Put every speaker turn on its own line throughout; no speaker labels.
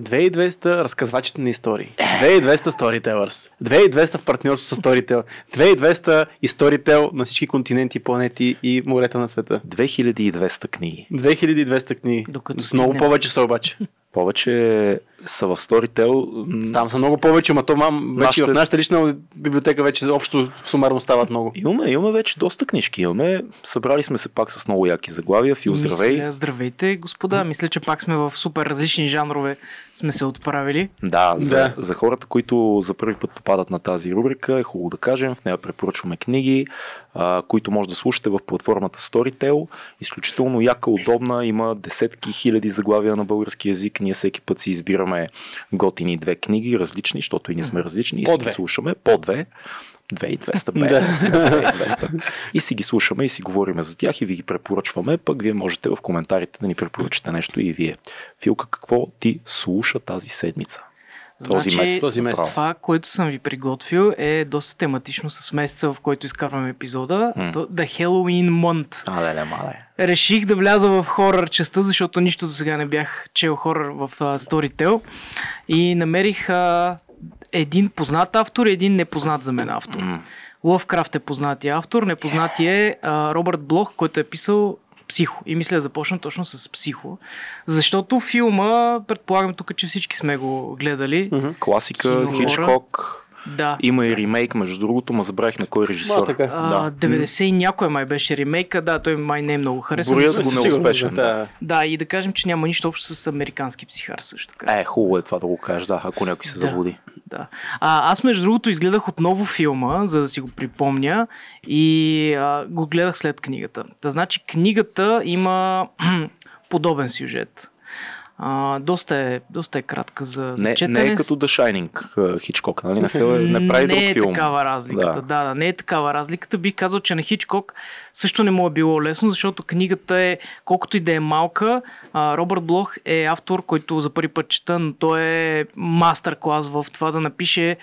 2200 разказвачите на истории. 2200 Storytellers. 2200 в партньорство с Storytel. 2200 и Storytel на всички континенти, планети и морета на света.
2200 книги.
2200 книги.
Докато
Много повече са обаче.
Повече са в Storytel.
Там са много повече, ма то мам, вече
Нашите-
в нашата лична библиотека вече общо сумарно стават много.
Имаме, имаме вече доста книжки. Имаме, събрали сме се пак с много яки заглавия. Фил, здравей.
Мисля, здравейте, господа. Мисля, че пак сме в супер различни жанрове сме се отправили.
Да, за,
Да.
за хората, които за първи път попадат на тази рубрика, е хубаво да кажем. В нея препоръчваме книги, а, които може да слушате в платформата Storytel. Изключително яка, удобна, има десетки хиляди заглавия на български язик. Ние всеки път си избираме готини две книги, различни, защото и ние сме различни. И си ги слушаме. По две. 2200 бе.
Да.
2200. И си ги слушаме и си говориме за тях и ви ги препоръчваме. Пък вие можете в коментарите да ни препоръчате нещо и вие. Филка, какво ти слуша тази седмица? Този
Значи,
месец.
този месец.
Това, което съм ви приготвил е доста тематично с месеца, в който изкарваме епизода. То, The Halloween Month.
А, да, мале.
Реших да вляза в хорър частта, защото нищо до сега не бях чел хорър в а, Storytel. И намерих а, един познат автор и един непознат за мен автор.
М.
Лъвкрафт е познатия автор, непознатия е а, Робърт Блох, който е писал Психо. И мисля да започна точно с Психо. Защото филма, предполагам тук, че всички сме го гледали.
Мгм.
Класика, Хичкок.
Да.
Има и ремейк, между другото, ма забравих на кой режисьор.
Ма, така.
А, 90 и някой май беше ремейка, да, той май не е много харесан.
Броят
С-
го неуспешен,
Да.
Да, и да кажем, че няма нищо общо с американски психар също така.
Е, хубаво е това да го кажеш, да, ако някой се
Да.
заблуди.
Да. А, аз между другото изгледах отново филма, за да си го припомня и а, го гледах след книгата. Та значи книгата има подобен сюжет. А, доста, е, доста е кратка за, за
Не,
четене.
не е като The Shining, Хичкок, нали? Не, се, не прави
не
друг
е
филм.
такава разликата.
Да.
Да. да, да, не е такава разликата. Бих казал, че на Хичкок също не му е било лесно, защото книгата е, колкото и да е малка, а, Робърт Блох е автор, който за първи път чета, но той е мастер-клас в това да напише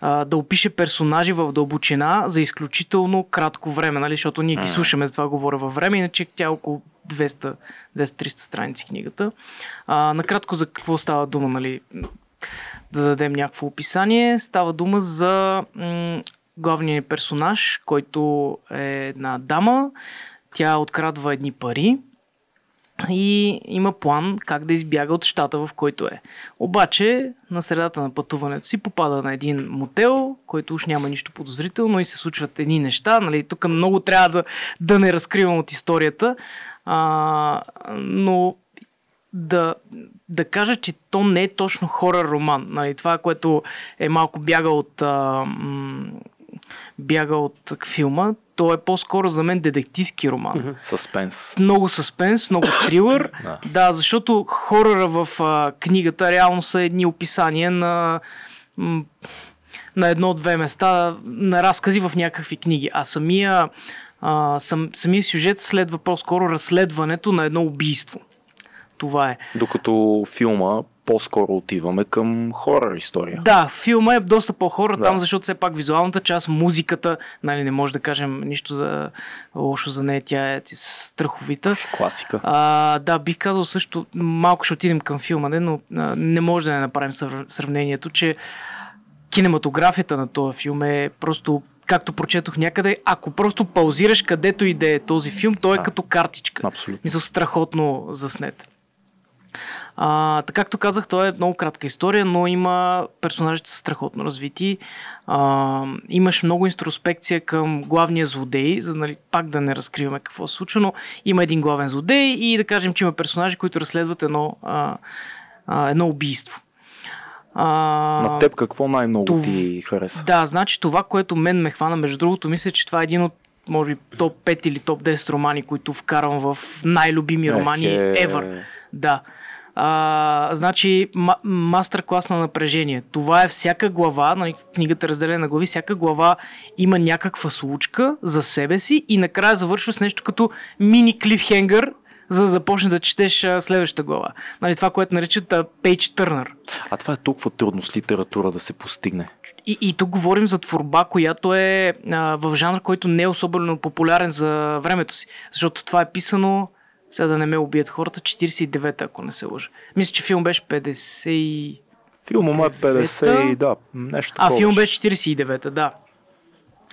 а, да опише персонажи в дълбочина за изключително кратко време, нали? защото ние ги слушаме, за това говоря във време, иначе тя е около 200 200-300 страници книгата. А, накратко за какво става дума, нали? да дадем някакво описание. Става дума за м- главния персонаж, който е една дама. Тя открадва едни пари и има план как да избяга от щата, в който е. Обаче, на средата на пътуването си попада на един мотел, който уж няма нищо подозрително и се случват едни неща. Нали? Тук много трябва да, да не разкривам от историята, а, но да, да кажа, че то не е точно хорър роман. Нали, това, което е малко бяга от, а, м- бяга от филма, то е по-скоро за мен детективски роман.
Съспенс.
С много съспенс, много трилър.
Да.
да, защото хорора в а, книгата реално са едни описания на, м, на едно-две места, на разкази в някакви книги. А самия, а, сам, самия сюжет следва по-скоро разследването на едно убийство. Това е.
Докато филма по-скоро отиваме към хорър история.
Да, филма е доста по-хора
Да.
там, защото все пак визуалната част, музиката, нали, не може да кажем нищо за лошо за нея, тя е страховита.
Класика.
А, да, бих казал също, малко ще отидем към филма, не, но а, не може да не направим сравнението, че кинематографията на този филм е просто както прочетох някъде, ако просто паузираш където и да е този филм, той е
Да.
като картичка.
Абсолютно.
Мисля, страхотно заснет. А, така както казах, той е много кратка история, но има персонажите са страхотно развити. А, имаш много интроспекция към главния злодей, за нали, пак да не разкриваме какво се случва, но има един главен злодей и да кажем, че има персонажи, които разследват едно, а, а, едно убийство. А,
На теб какво най-много
това-
ти хареса?
да, значи това, което мен ме хвана, между другото, мисля, че това е един от може би топ 5 или топ 10 романи, които вкарвам в най-любими романи
Ехе.
ever. Да. А, значи, ма- мастер-клас на напрежение. Това е всяка глава, нали, книгата е разделена на глави, всяка глава има някаква случка за себе си и накрая завършва с нещо като мини клифхенгър, за да започне да четеш следващата глава. Нали, това, което наричат Page Turner.
А това е толкова трудно с литература да се постигне.
И, и тук говорим за творба, която е а, в жанр, който не е особено популярен за времето си. Защото това е писано Сега да не ме убият хората, 49-та, ако не се лъжа. Мисля, че филм беше 50 и...
Филма му е 50 и да, нещо
А,
такова.
филм беше 49-та, да.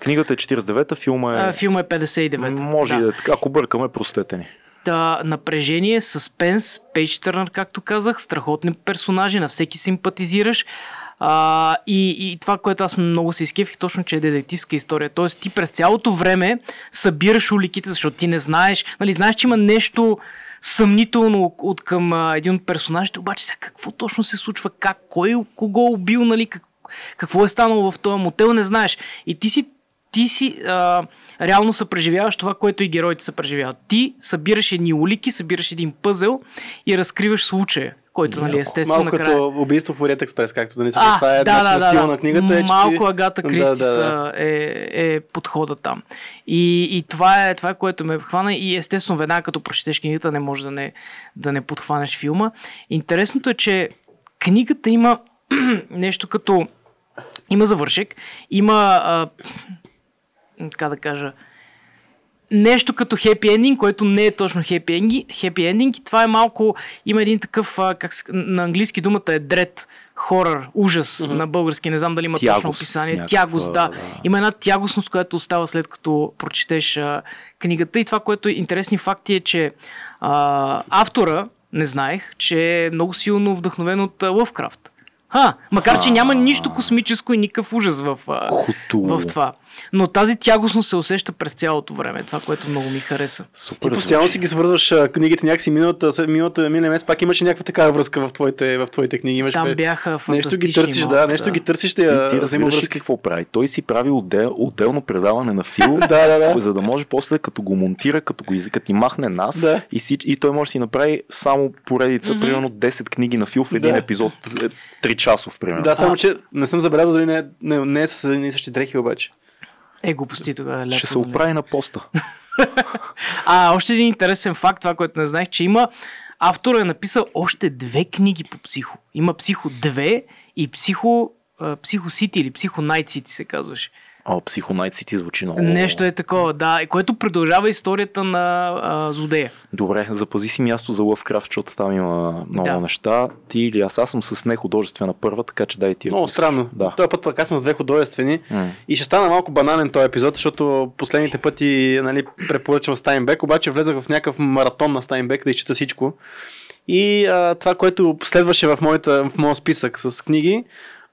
Книгата е 49-та, филма е...
А, филма е 59-та.
Може
да.
и да е. Ако бъркаме, простете ни.
Та, напрежение, съспенс, Пейдж Търнър, както казах, страхотни персонажи, на всеки симпатизираш. А, и, и това, което аз много се изкефих, точно, че е детективска история. Тоест, ти през цялото време събираш уликите, защото ти не знаеш, нали, знаеш, че има нещо съмнително от към а, един от персонажите, обаче сега какво точно се случва, как, кой кого е убил, нали, как, какво е станало в този мотел, не знаеш. И ти си ти си а, реално съпреживяваш това, което и героите съпреживяват. Ти събираш едни улики, събираш един пъзел и разкриваш случая, който, нали, естествено,
Малко
накрая...
като убийство в Ориет Експрес, както да не това е
да, да, да, да.
на книгата. Е,
Малко
ти...
Агата
Да,
Кристи
да, да.
е, е подхода там. И, и това, е, това е което ме хвана и естествено веднага като прочетеш книгата не можеш да не, да не подхванеш филма. Интересното е, че книгата има нещо като има завършек, има а, как да кажа нещо като хепи ендинг, което не е точно хепи ендинг, и това е малко, има един такъв, как на английски думата е дред, хорър, ужас mm-hmm. на български, не знам дали има точно
Тягост
описание.
някаква,
Тягост, да.
да.
Има една тягостност, която остава след като прочетеш а, книгата и това, което е интересни факти е, че а, автора, не знаех, че е много силно вдъхновен от Лъвкрафт. Ха, макар, че няма нищо космическо и никакъв ужас в,
Кутуло.
в това. Но тази тягостност се усеща през цялото време. Това, което много ми хареса.
Супер
Ти постоянно си ги свързваш книгите някакси миналата, миналата, миналия месец, пак имаше някаква такава връзка в твоите, в твоите книги. Имаш
Там бяха
Нещо ги търсиш,
малко,
да, нещо ги търсиш, да
Ти,
я
ли
взаимовръзки.
какво прави? Той си прави отдел, отделно предаване на Фил,
Да, да, да.
за да може после като го монтира, като го изика, ти махне нас
Да.
и, си, и той може да си направи само поредица, примерно 10 книги на Фил в един
Да.
епизод, 3 часов, примерно.
Да, само че не съм забелязал дали не, не, не е с едни и същи дрехи обаче.
Е, глупости тогава.
Ще
ляпо,
се
нали?
оправи на поста.
А, още един интересен факт, това, което не знаех, че има автор е написал още две книги по психо. Има психо 2 и психо, психо Сити или психо Найт Сити се казваше.
О, Психонайт Сити звучи много.
Нещо е такова, да, и което продължава историята на а, злодея.
Добре, запази си място за Лъвкрафт, защото там има много
Да.
неща. Ти или аз, аз съм с нехудожествена първа, така че дай ти.
Много
искаш.
странно.
Да.
Този път пък аз съм с две художествени.
М.
И ще стана малко банален този епизод, защото последните пъти нали, препоръчвам Стайнбек, обаче влезах в някакъв маратон на Стайнбек да изчита всичко. И а, това, което следваше в, моята, в моят списък с книги,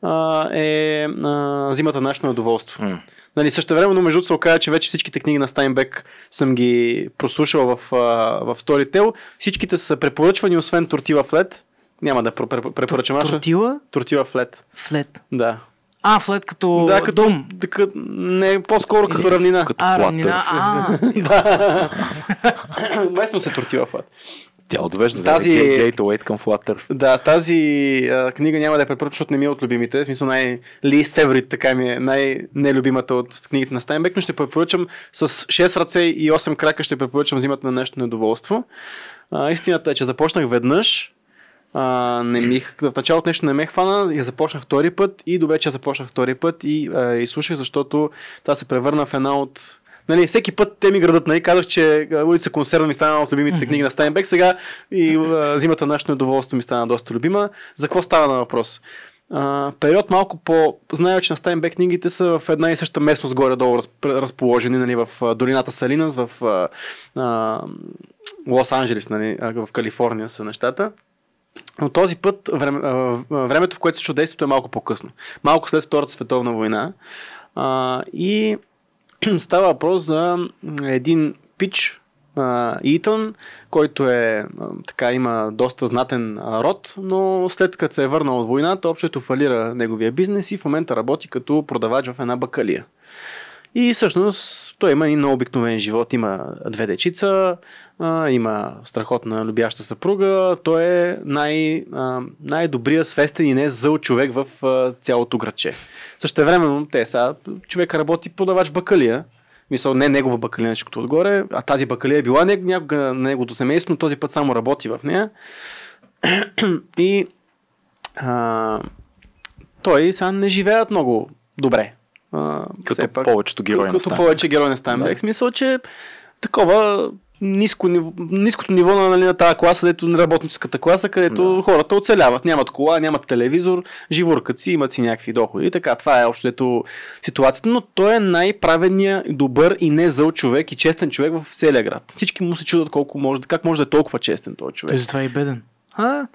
а, е а, Зимата на нашето недоволство.
М.
Нали, също времено, между другото, се оказа, че вече всичките книги на Стайнбек съм ги прослушал в, а, в Storytel. Всичките са препоръчвани, освен Тортила Флет. Няма да пр- пр- препоръчам. ще-
Тортила,
Тортила Флет.
флет.
Да.
А, флет като
Да, като
дом.
Така, не, по-скоро като равнина.
Като
А,
флатър.
равнина. А,
да. Местно се тортила флат.
Тя отвежда
Тази-.
Gateway към Flutter.
Да, тази а, книга няма да я препоръчам, защото не ми е от любимите. В смисъл най least favorite, така ми е най-нелюбимата от книгите на Стайнбек, но ще препоръчам с 6 ръце и 8 крака ще препоръчам зимата на нещо недоволство. А, истината е, че започнах веднъж, а, не ми, в началото нещо не ме хвана, я започнах втори път и до вече започнах втори път и а, изслушах, защото това се превърна в една от Нали, всеки път те ми градат, нали, казах, че улица консерва ми стана от любимите книги на Стайнбек, сега и а, зимата на нашето недоволство ми стана доста любима. За какво става на въпрос? А, период малко по... Зная, че на Стайнбек книгите са в една и съща местност горе-долу разп- разположени, нали, в долината Салинас, в Лос-Анджелес, нали, в Калифорния са нещата. Но този път време, времето, в което се случва действието е малко по-късно. Малко след Втората световна война. А, и става въпрос за един пич, Итън, който е така има доста знатен род, но след като се е върнал от войната, общото фалира неговия бизнес и в момента работи като продавач в една бакалия. И всъщност той има и много обикновен живот. Има две дечица, а, има страхотна любяща съпруга. Той е най, а, най-добрият свестен и не зъл човек в а, цялото градче. Също времено те са, човек работи продавач в бакалия. Мисъл, не негова бакалия, нещо отгоре, а тази бакалия е била някога на неговото семейство, но този път само работи в нея. И а, той сега не живеят много добре. А,
Като
пак.
повечето герои на
Като
Стайнбек.
повече герои на Стайнбек.
Да.
В смисъл, че такова ниско, ниво- ниското ниво на, нали, на тази класа, дето на работническата класа, където
Да.
хората оцеляват. Нямат кола, нямат телевизор, живуркат си, имат си някакви доходи. И така, това е общо дето ситуацията. Но той е най-праведният, добър и не зъл човек и честен човек в целия град. Всички му се чудят колко може, как може да е толкова честен този човек.
Той затова е и беден. А,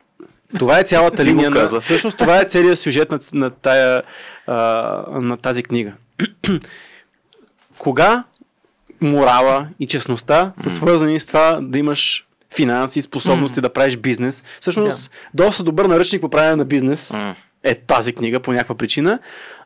Това е цялата линия на... Всъщност това е целият сюжет на, на, тая, а, на тази книга. Кога морала и честността са свързани с това да имаш финанси, способности да правиш бизнес. Всъщност, доста добър наръчник по правене на бизнес е тази книга по някаква причина.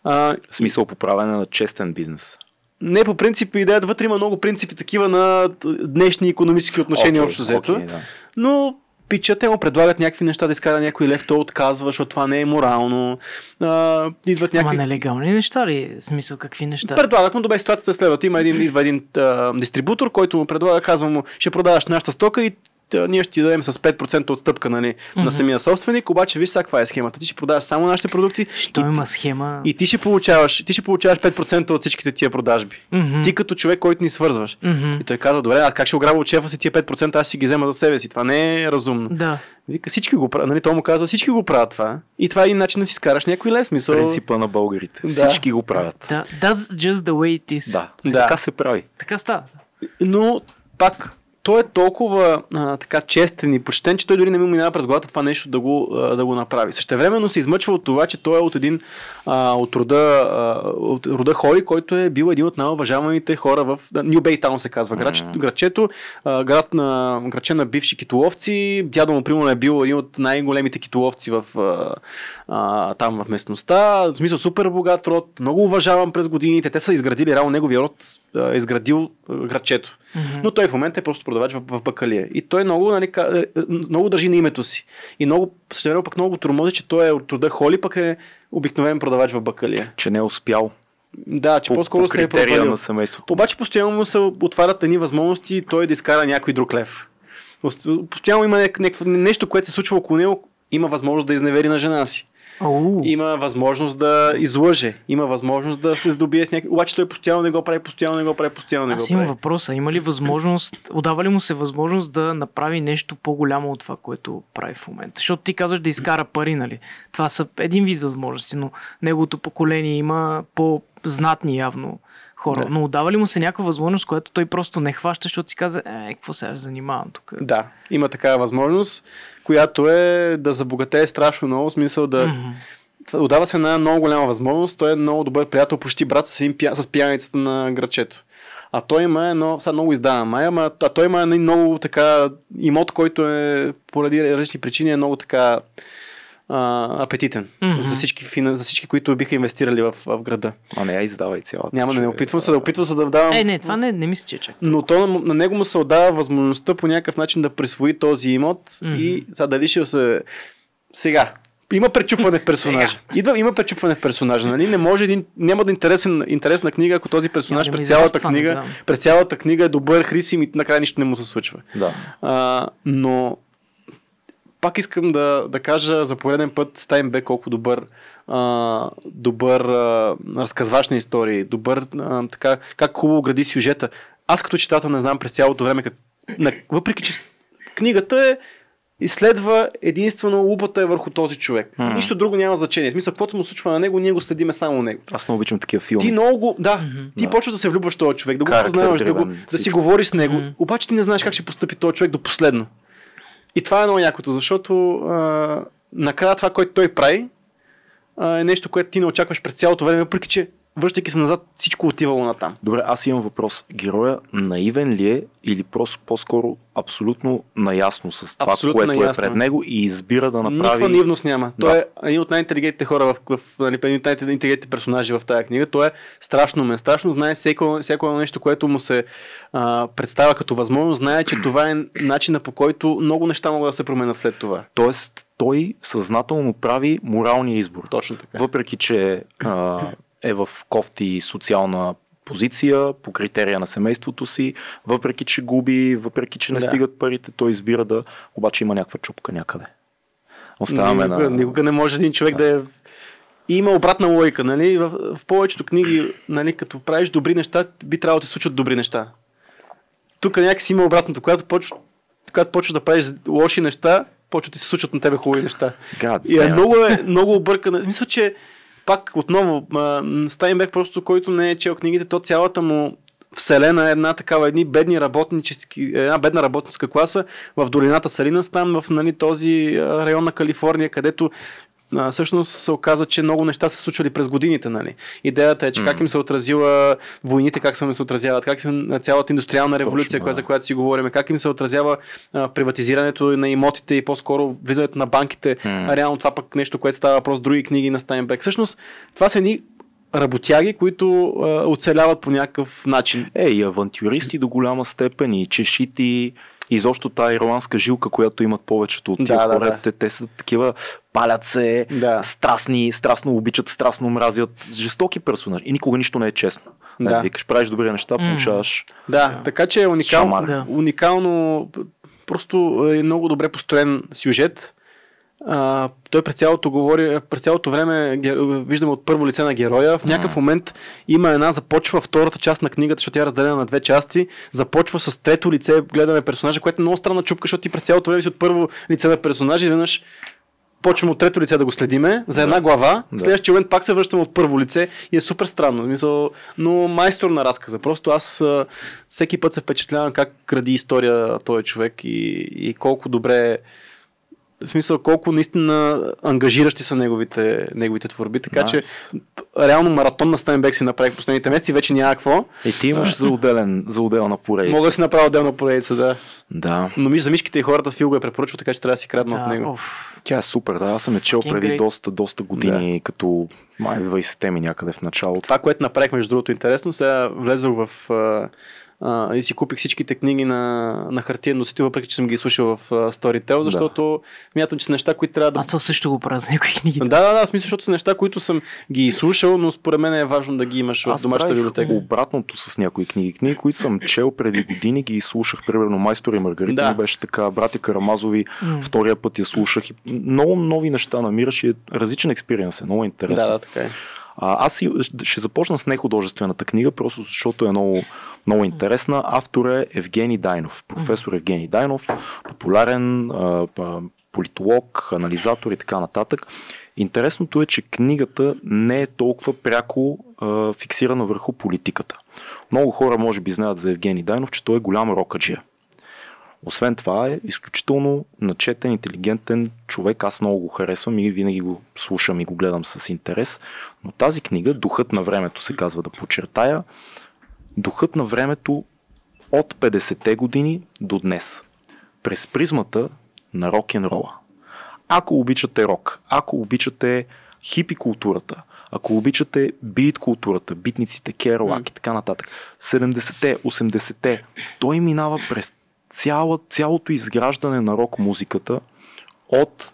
А,
В смисъл поправяне на честен бизнес.
не по принцип, идеята вътре има много принципи такива на днешни економически отношения
Окей,
общо взето.
окей, да.
Но пича, те му предлагат някакви неща да изкара някой лев, той отказва, защото това не е морално. А, идват
ама
някакви...
нелегални неща ли? В смисъл, какви неща?
Предлагат му, добре, ситуацията следват. Има един, идва един а, дистрибутор, който му предлага, казва му, ще продаваш нашата стока и ние ще ти дадем с 5% отстъпка нали, на
Мгм.
самия собственик, обаче виж сега каква е схемата. Ти ще продаваш само нашите продукти
Що
и,
има схема?
и ти ще получаваш, ти ще получаваш 5% от всичките тия продажби.
Мгм.
Ти като човек, който ни свързваш.
Мгм.
И той казва, добре, аз как ще ограбя от шефа си тия 5%, аз си ги взема за себе си. Това не е разумно.
Да.
Вика, всички го правят. Нали, той му казва, всички го правят това. И това е един начин да си скараш някой лев смисъл.
Принципа на българите.
Да.
Всички го правят.
да. That's just the way it is.
Да.
Да.
Така се прави.
Така става.
Но пак, той е толкова а, така честен и почтен, че той дори не ми минава през главата това нещо да го, а, да го направи. Същевременно се измъчва от това, че той е от един а, от рода, а, от рода Хори, който е бил един от най-уважаваните хора в Нью Бейтаун се казва градчето, градчето а, град на, градче на бивши китоловци. Дядо му, примерно, е бил един от най-големите китоловци в, а, а, там в местността. В смисъл супер богат род, много уважаван през годините. Те са изградили, реално неговия род а, изградил а,
Мгм.
Но той в момента е просто продавач в, в бакалия. И той много, нали, е, много държи на името си. И много, същевременно пък много го тормози, че той е от рода Холи, пък е обикновен продавач в бакалия.
Че не е успял
Да, че
по,
по-скоро
по
се е провалил.
на семейството.
Обаче постоянно му се отварят едни възможности той да изкара някой друг лев. Постоянно има някакво нещо, което се случва около него, има възможност да изневери на жена си. Има възможност да излъже. Има възможност да се здобие с някакви... Обаче той постоянно не го прави, постоянно не го прави, постоянно не го
Аз имам
прави.
въпроса. Има ли възможност, отдава ли му се възможност да направи нещо по-голямо от това, което прави в момента? Защото ти казваш да изкара пари, нали? Това са един вид възможности, но неговото поколение има по-знатни явно хора.
Да.
Но отдава ли му се някаква възможност, която той просто не хваща, защото си каза, е, какво сега ще занимавам тук?
Да, има такава възможност, която е да забогатее страшно много, в смисъл да... Това Отдава се една много голяма възможност. Той е много добър приятел, почти брат с, пия, с пияницата на грачето. А той има едно, сега много издава май, ама а той има един много така имот, който е поради различни причини е много така а, апетитен
Мгм.
за, всички, за всички, които биха инвестирали в, в града.
А не я издавай цялата.
Няма да не опитвам се да опитвам се да давам.
Е, не, това не, не мисля, че е чак.
Но то на, на него му се отдава възможността по някакъв начин да присвои този имот
Мгм.
и сега дали ще се... Сега, има пречупване в персонажа. Идва, има пречупване в персонажа, нали? Не може един, няма да е интересен, интересна книга, ако този персонаж
да
през цялата книга, през цялата книга е добър, хрисим и накрая нищо не му се случва.
Да.
А, но пак искам да, да кажа за пореден път Стайнбек колко добър, а, добър а, разказвач на истории, добър а, така, как хубаво гради сюжета. Аз като читател не знам през цялото време, как, на, въпреки че книгата е изследва единствено лупата е върху този човек.
М.
Нищо друго няма значение. В смисъл, каквото му случва на него, ние го следиме само него.
Аз много обичам такива филми.
Ти много, го- да,
Мгм.
ти
Да.
почваш да се влюбваш в този човек, да го познаваш, да, го, да си говориш с него,
Мгм.
обаче ти не знаеш как ще постъпи този човек до последно. И това е много якото, защото а, накрая това, което той прави, а, е нещо, което ти не очакваш през цялото време, въпреки че връщайки се назад, всичко отивало на там.
Добре, аз имам въпрос. Героя наивен ли е или просто по-скоро абсолютно наясно с това,
Абсолютно
което
наясно.
е пред него и избира да направи...
Никаква наивност няма.
Да.
Той е един от най-интелигентните хора, в, в, нали, един от най-интелигентните персонажи в тази книга. Той е страшно умен, страшно знае всяко, всяко нещо, което му се а, представя като възможност. Знае, че това е начина по който много неща могат да се променят след това.
Тоест, той съзнателно прави моралния избор.
Точно така.
Въпреки, че а, е в кофти социална позиция по критерия на семейството си, въпреки, че губи, въпреки, че не
Да.
стигат парите, той избира да... Обаче има някаква чупка някъде. Оставаме
никога,
на...
никога не може един човек да, е... И има обратна логика, нали? В, в повечето книги, нали, като правиш добри неща, би трябвало да ти случат добри неща. тук някакси има обратното. Когато почваш, когато почваш да правиш лоши неща, почват да се случват на тебе хубави неща.
God
И е много, е, много объркана. Мисля, че пак отново, Стайнбек просто, който не е чел книгите, то цялата му вселена е една такава, едни бедни работнически, една бедна работническа класа в долината Салинастан, в нали, този район на Калифорния, където а, всъщност се оказа, че много неща са случвали през годините. Нали. Идеята е, че как им се отразила войните, как се се отразяват, как се на цялата индустриална революция,
Точно,
коя,
да.
за която си говорим, как им се отразява а, приватизирането на имотите и по-скоро влизането на банките.
М.
А реално това пък нещо, което става въпрос други книги на Стайнбек. Всъщност, това са едни работяги, които а, оцеляват по някакъв начин.
Е, и авантюристи до голяма степен, и чешити, изобщо тази ирландска жилка, която имат повечето от тия
Да, да,
хора.
да.
Те, те са такива, палят се,
Да.
страстни, страстно обичат, страстно мразят, жестоки персонажи. И никога нищо не е честно.
Да.
Да. викаш, правиш добри неща, получаваш.
Да, така че е уникално.
Да.
уникално просто е много добре построен сюжет. А, той през цялото говори, през цялото време виждаме от първо лице на героя. В някакъв момент има една започва втората част на книгата, защото тя е разделена на две части. Започва с трето лице, гледаме персонажа, което е много странна чупка, защото ти през цялото време си от първо лице на персонажа изведнъж почваме от трето лице да го следиме за една
Да.
глава.
Да.
следващия момент пак се връщаме от първо лице и е супер странно. Мисъл, но майстор на разказа. Просто аз всеки път се впечатлявам как кради история този човек и, и колко добре в смисъл колко наистина ангажиращи са неговите, неговите творби. Така че
Nice.
реално маратон на Стайнбек си направих последните месеци, вече няма какво.
И ти имаш за, отделен, за отделна поредица.
Мога да си направя отделна поредица, да.
Да.
Но ми за мишките и хората Фил го е препоръчва, така че трябва да си крадна от
Да,
него.
оф.
Тя е супер, да. Аз съм я чел преди
great.
доста, доста години, да. като май 20-те ми някъде в началото.
Това, което направих, между другото, интересно, сега влезох в... А, и си купих всичките книги на, на хартиен носител, въпреки че съм ги слушал в а, Storytel, защото смятам, че са неща, които трябва да...
Аз това също го правя за някои книги.
Да, да, да, в смисъл, защото са неща, които съм ги слушал, но според мен е важно да ги имаш в
Аз
домашната
правих
библиотека.
обратното с някои книги. Книги, които съм чел преди години, ги слушах. Примерно Майстор и Маргарита
Да.
ми беше така. Братя Карамазови,
М.
втория път я слушах. И много нови неща намираш и е различен експириенс. Е много интересно.
Да, да, така е.
А, аз си, ще започна с нехудожествената книга, просто защото е много, много интересна. Автор е Евгений Дайнов, професор Евгений Дайнов, популярен а, политолог, анализатор и така нататък. Интересното е, че книгата не е толкова пряко а, фиксирана върху политиката. Много хора може би знаят за Евгений Дайнов, че той е голям рокаджия. Освен това е изключително начетен, интелигентен човек. Аз много го харесвам и винаги го слушам и го гледам с интерес. Но тази книга, Духът на времето се казва да подчертая, Духът на времето от 50-те години до днес. През призмата на рок-н-рола. Ако обичате рок, ако обичате хипи културата, ако обичате бит културата, битниците, керолак и така нататък, 70-те, 80-те, той минава през цяла, цялото изграждане на рок музиката от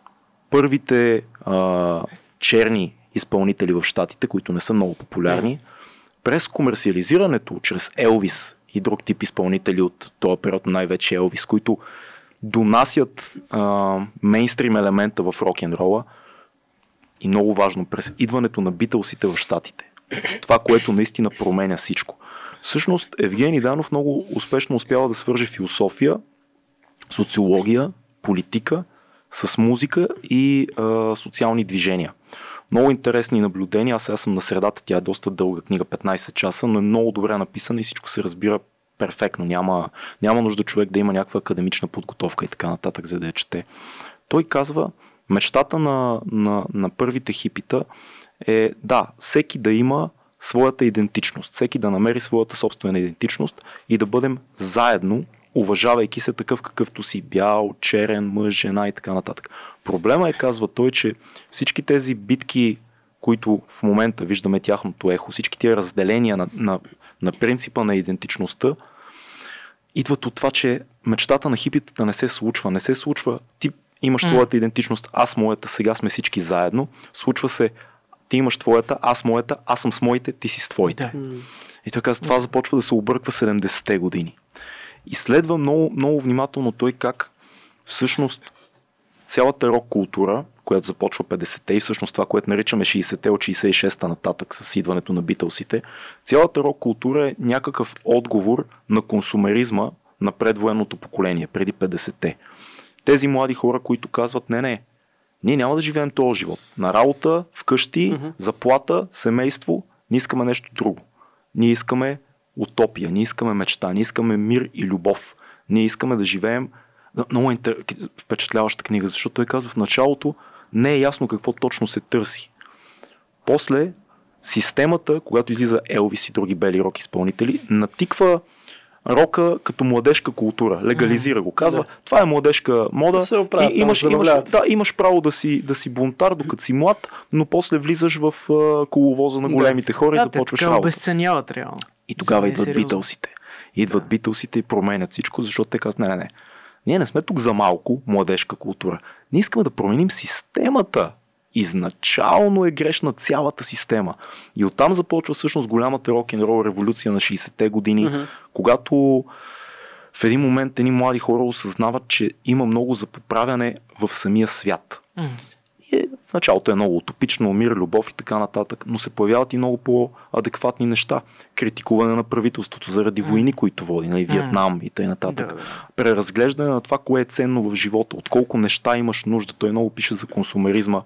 първите а, черни изпълнители в щатите, които не са много популярни, през комерциализирането чрез Елвис и друг тип изпълнители от този период, най-вече Елвис, които донасят а, мейнстрим елемента в рок-н-рола и много важно, през идването на битълсите в щатите. Това, което наистина променя всичко. Всъщност Евгений Данов много успешно успява да свърже философия, социология, политика с музика и а, социални движения. Много интересни наблюдения. Аз сега съм на средата, тя е доста дълга книга, 15 часа, но е много добре написана и всичко се разбира перфектно. Няма, няма нужда човек да има някаква академична подготовка и така нататък, за да я чете. Той казва, мечтата на, на, на първите хипита е да, всеки да има своята идентичност, всеки да намери своята собствена идентичност и да бъдем заедно, уважавайки се такъв какъвто си бял, черен, мъж, жена и така нататък. Проблема е, казва той, че всички тези битки, които в момента виждаме тяхното ехо, всички тия разделения на, на, на принципа на идентичността, идват от това, че мечтата на хипитата не се случва. Не се случва. Ти имаш
М.
твоята идентичност, аз моята, сега сме всички заедно. Случва се, ти имаш твоята, аз моята, аз съм с моите, ти си с твоите.
Да.
И така с това започва да се обърква 70-те години. И следва много, много внимателно той как всъщност цялата рок култура, която започва 50-те и всъщност това, което наричаме 60-те от 66-та нататък с идването на битълсите, цялата рок култура е някакъв отговор на консумеризма на предвоенното поколение, преди 50-те. Тези млади хора, които казват, не, не, ние няма да живеем този живот. На работа, вкъщи,
Мгм.
заплата, семейство, ние искаме нещо друго. Ние искаме утопия, ние искаме мечта, ние искаме мир и любов. Ние искаме да живеем много интер... впечатляваща книга, защото той казва в началото не е ясно какво точно се търси. После системата, когато излиза Елвис и други бели рок изпълнители, натиква рока като младежка култура. Легализира го. Казва,
Да.
това е младежка мода.
Да се оправят,
и имаш, имаш, да, имаш право да си, да си бунтар, докато си млад, но после влизаш в а, коловоза на
Да.
големите хора и
Да,
започваш
те
работа.
обесценяват реално.
И тогава идват
несериозно.
битълсите. Идват битълсите и променят всичко, защото те казват, не, не, не. Ние не сме тук за малко младежка култура. Ние искаме да променим системата. Изначално е грешна цялата система. И оттам започва всъщност голямата рок-н-рол революция на 60-те години,
Мгм.
когато в един момент едни млади хора осъзнават, че има много за поправяне в самия свят.
М.
И е, в началото е много утопично, мир, любов и така нататък, но се появяват и много по-адекватни неща. Критикуване на правителството заради войни, които води, нали, Виетнам и т.н. нататък.
Да, да.
Преразглеждане на това, кое е ценно в живота, от колко неща имаш нужда. Той много пише за консумеризма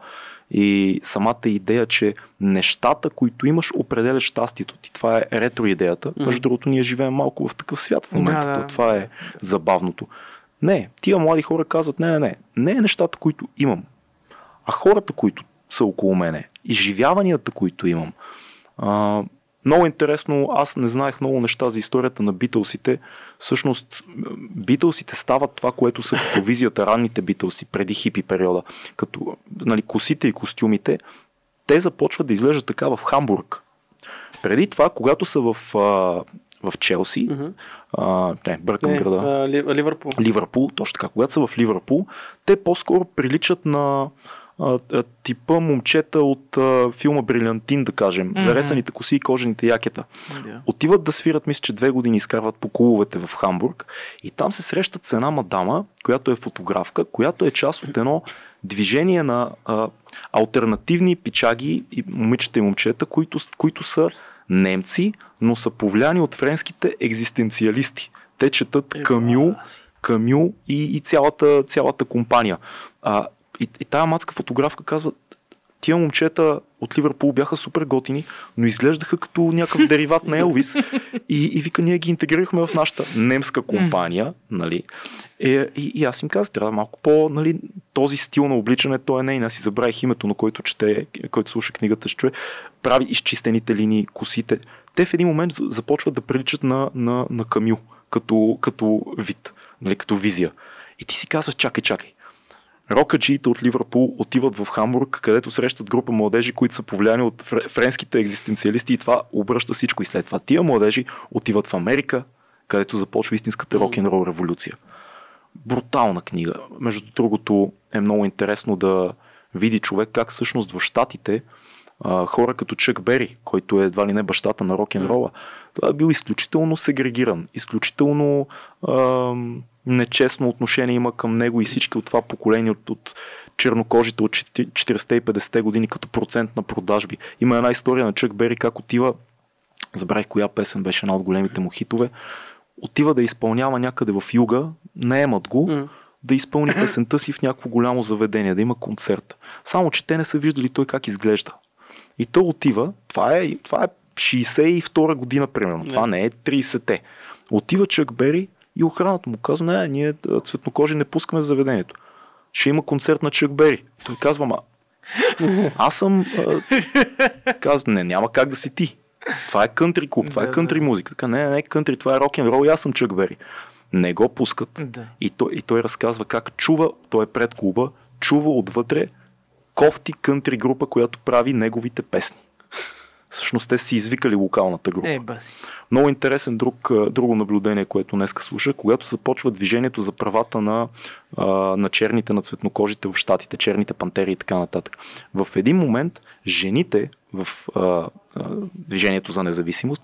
и самата идея, че нещата, които имаш, определят щастието ти. Това е ретро идеята.
Мгм.
Между другото, ние живеем малко в такъв свят в момента.
Да, да.
Това е забавното. Не, тия млади хора казват, не, не, не, не е нещата, които имам, а хората, които са около мене, изживяванията, които имам. А, много интересно, аз не знаех много неща за историята на битълсите. Всъщност, битълсите стават това, което са като визията, ранните битълси, преди хипи периода. Като нали, косите и костюмите, те започват да изглеждат така в Хамбург. Преди това, когато са в, а, в Челси,
Мгм.
а, не, бъркам
Не,
града.
а, Ли- Ливърпул.
Ливърпул, точно така. Когато са в Ливърпул, те по-скоро приличат на а, а, типа момчета от а, филма Брилянтин, да кажем.
Мгм.
Заресаните коси и кожените якета.
Да.
Отиват да свират, мисля, че две години изкарват по клубовете в Хамбург и там се срещат с една мадама, която е фотографка, която е част от едно движение на а, альтернативни пичаги и момичета и момчета, които, които са немци, но са повлияни от френските екзистенциалисти. Те четат
Е,
Камю. Камю и, и цялата, цялата компания. А, и, и тая мацка фотографка казва, тия момчета от Ливърпул бяха супер готини, но изглеждаха като някакъв дериват на Елвис. И, и вика, ние ги интегрирахме в нашата немска компания, нали? Е, и, и аз им казах, трябва малко по, нали, този стил на обличане, той е. Аз си забравих името, на който чете, който слуша книгата, ще чуе. Прави изчистените линии, косите. Те в един момент за- започват да приличат на, на, на Камю, като, като вид, нали, като визия. И ти си казваш, чакай, чакай. Рокаджиите от Ливърпул отиват в Хамбург, където срещат група младежи, които са повлияни от фр- френските екзистенциалисти и това обръща всичко. И след това тия младежи отиват в Америка, където започва истинската рок-н-рол революция. Брутална книга. Между другото е много интересно да види човек как всъщност в Штатите хора като Чък Бери, който е едва ли не бащата на рок-н-рола, той е бил изключително сегрегиран, изключително ам, нечестно отношение има към него и всички от това поколение от, от чернокожите от 40-те и 50-те години като процент на продажби. Има една история на Чък Бери как отива, забравих коя песен беше една от големите му хитове, отива да изпълнява някъде в юга, наемат го, да изпълни песента си в някакво голямо заведение, да има концерт. Само, че те не са виждали той как изглежда. И той отива, това е, това е 62 година примерно, това не е 30-те. Отива Чък Бери и охраната му казва, не, ние цветнокожи не пускаме в заведението. Ще има концерт на Чък Бери. Той казва, ма, аз съм... А, казва, не, няма как да си ти. Това е кънтри клуб, това е
Да,
кънтри
да.
музика. Така, не, не, не, кънтри, това е рок-н-рол и аз съм Чък Бери. Не го пускат.
Да.
И той, и той разказва как чува, той е пред клуба, чува отвътре кофти кънтри група, която прави неговите песни. Всъщност те си извикали локалната група.
Е, баси.
Много интересен друг, друго наблюдение, което днеска слуша, когато започва движението за правата на, на черните, на цветнокожите в щатите, черните пантери и така нататък. В един момент жените в а, а, движението за независимост,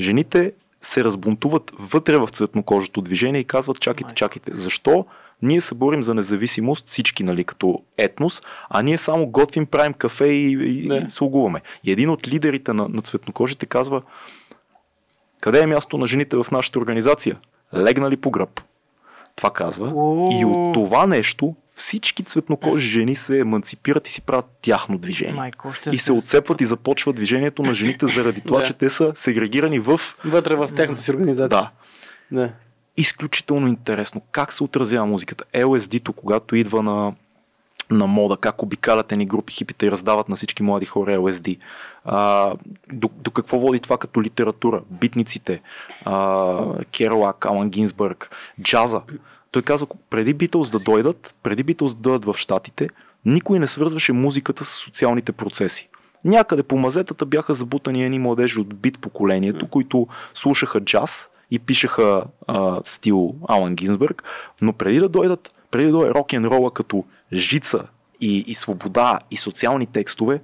жените се разбунтуват вътре в цветнокожото движение и казват, чакайте, чакайте, защо ние се борим за независимост, всички, нали, като етнос, а ние само готвим, правим кафе и, и,
Не.
и се огуваме. И един от лидерите на, на цветнокожите казва, къде е място на жените в нашата организация? легнали по гръб. Това казва. И от това нещо всички цветнокожи жени се еманципират и си правят тяхно движение.
Майко, още
И се отцепват и започва движението на жените заради това,
Да.
че те са сегрегирани в...
Вътре в тяхната си организация.
Да,
да.
Изключително интересно. Как се отразява музиката? LSD-то, когато идва на, на мода, как обикалят ни групи хипите и раздават на всички млади хора LSD. А, до, до какво води това като литература? Битниците, а, Керолак, Алан Гинсбърг, джаза. Той казва, преди Битълс да дойдат, преди Битълс да дойдат в Штатите, никой не свързваше музиката с социалните процеси. Някъде по мазетата бяха забутани едни младежи от бит поколението, които слушаха джаз и пишеха а, стил Алан Гинсбърг, но преди да дойдат, преди да дойде рок н рола като жица и, и свобода и социални текстове,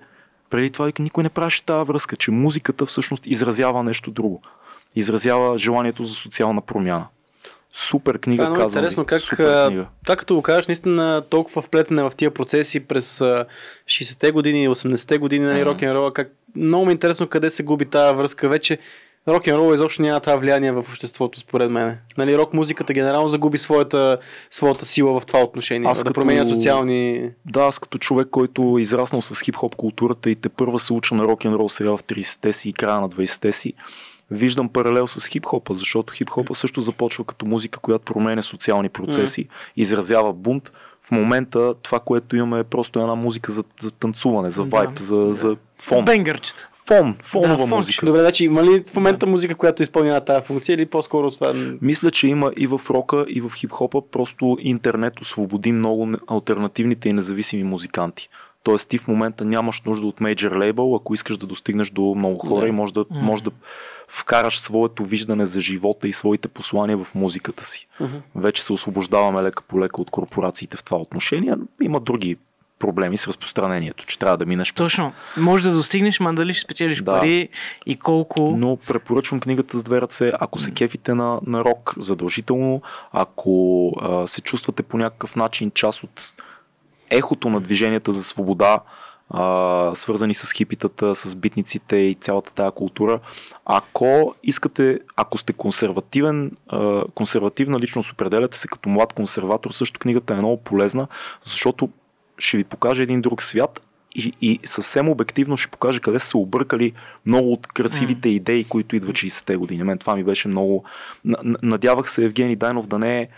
преди това никой не правеше тази връзка, че музиката всъщност изразява нещо друго. Изразява желанието за социална промяна. Супер книга,
Това е
казвам
интересно
ви.
как
Супер
а,
книга.
това като го кажеш наистина толкова вплетене в тия процеси през а, 60-те години, 80-те години, нали,
Мгм.
рок-н-рола, как много ми е интересно къде се губи тази връзка. Вече рок-н-рола изобщо няма това влияние в обществото, според мен. Нали, рок музиката генерално загуби своята, своята сила в това отношение.
Аз
да
като-
променя социални...
Да, аз като човек, който е израснал с хип-хоп културата и те първа се уча на рок-н-рол сега в 30-те си и края на 20-те си, виждам паралел с хип-хопа, защото хип-хопа също започва като музика, която променя социални процеси, изразява бунт. В момента това, което имаме е просто една музика за, за танцуване, за
Да.
вайб, за, за фон.
Бенгърчета.
Фон, фонова
фонче.
музика.
Добре, значи има ли в момента музика, която изпълнява тази функция или по-скоро това...
Мисля, че има и в рока, и в хип-хопа, просто интернет освободи много альтернативните и независими музиканти. Тоест ти в момента нямаш нужда от мейджор лейбъл, ако искаш да достигнеш до много хора
Да.
и можеш да,
М.
можеш да вкараш своето виждане за живота и своите послания в музиката си.
Мгм.
Вече се освобождаваме лека по лека от корпорациите в това отношение. Има други проблеми с разпространението, че трябва да минеш през
Точно. Може да достигнеш, ма дали ще спечелиш
Да.
пари и колко.
Но препоръчвам книгата с две ръце, ако се кефите на, на рок задължително, ако а, се чувствате по някакъв начин част от ехото на движенията за свобода, а, свързани с хипитата, с битниците и цялата тая култура. Ако искате, ако сте консервативен, а, консервативна личност, определяте се като млад консерватор, също книгата е много полезна, защото ще ви покаже един друг свят и, и съвсем обективно ще покаже къде са се объркали много от красивите идеи, които идват 60-те години. Мен това ми беше много... Надявах се Евгений Дайнов да не е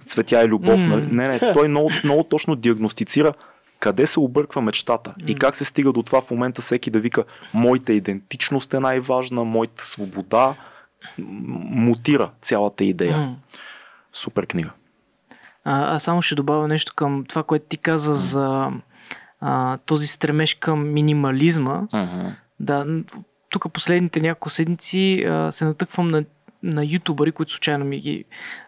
цветя и любов.
М.
Нали? Не, не, той много, много точно диагностицира къде се обърква мечтата и как се стига до това в момента всеки да вика моята идентичност е най-важна, моята свобода мутира цялата идея.
М.
Супер книга.
А, аз само ще добавя нещо към това, което ти каза за а, този стремеж към минимализма. Да, н- тук последните няколко седмици а, се натъквам на, на ютубъри, които случайно ми ги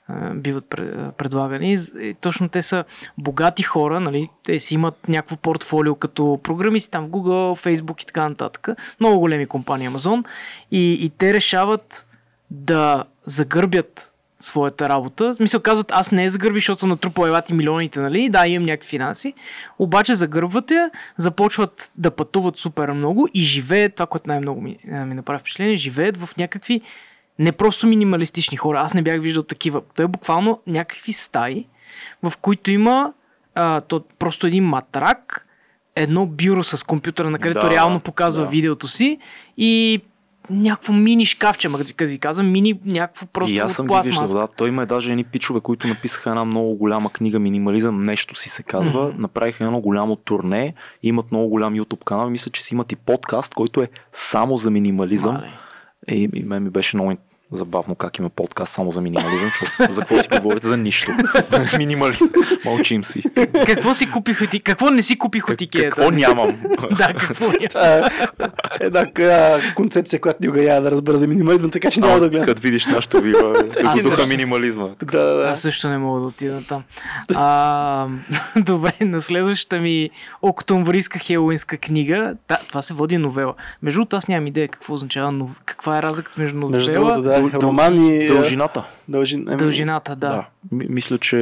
а, биват пре- предлагани. И Точно те са богати хора, нали? те си имат някакво портфолио като програмисти там в Google, Facebook и така нататък. Много големи компании Amazon. И, и те решават да загърбят своята работа. В смисъл казват, аз не я загърби, защото съм натрупал елати милионите, нали? Да, имам някакви финанси. Обаче загърбват я, започват да пътуват супер много и живеят, това, което най-много ми, а, ми направи впечатление, живеят в някакви не просто минималистични хора. Аз не бях виждал такива. Той е буквално някакви стаи, в които има а, то, просто един матрак, едно бюро с компютъра, на където
Да,
реално показва
да.
видеото си и някакво мини шкафче, като ви казвам, мини някакво просто
и аз съм ги виждал, да. Той има даже едни пичове, които написаха една много голяма книга Минимализъм, нещо си се казва.
Мгм.
Направиха едно голямо турне, имат много голям YouTube канал. Мисля, че си имат и подкаст, който е само за минимализъм.
Мале.
И, и мен ми беше много забавно как има подкаст само за минимализъм, защото за какво си говорите? За нищо. Минимализъм. Мълчим си.
Какво си купих от. Какво не си купих от Икея?
Какво нямам?
Да, какво нямам.
Е една концепция, която никога няма да разбера за минимализма, така че няма да гледам.
Като видиш нашото видео, е да
Аз
го духа минимализма.
Да, да, да.
Аз също не мога да отида там. А, добре, на следващата ми октомврийска хелуинска книга, да, това се води новела. Между другото, аз нямам идея какво означава, каква е разликата между новела
Да, роман и... а,
Дължината.
Дължи... ами,
Дължината, да.
да. Ми- Мисля, че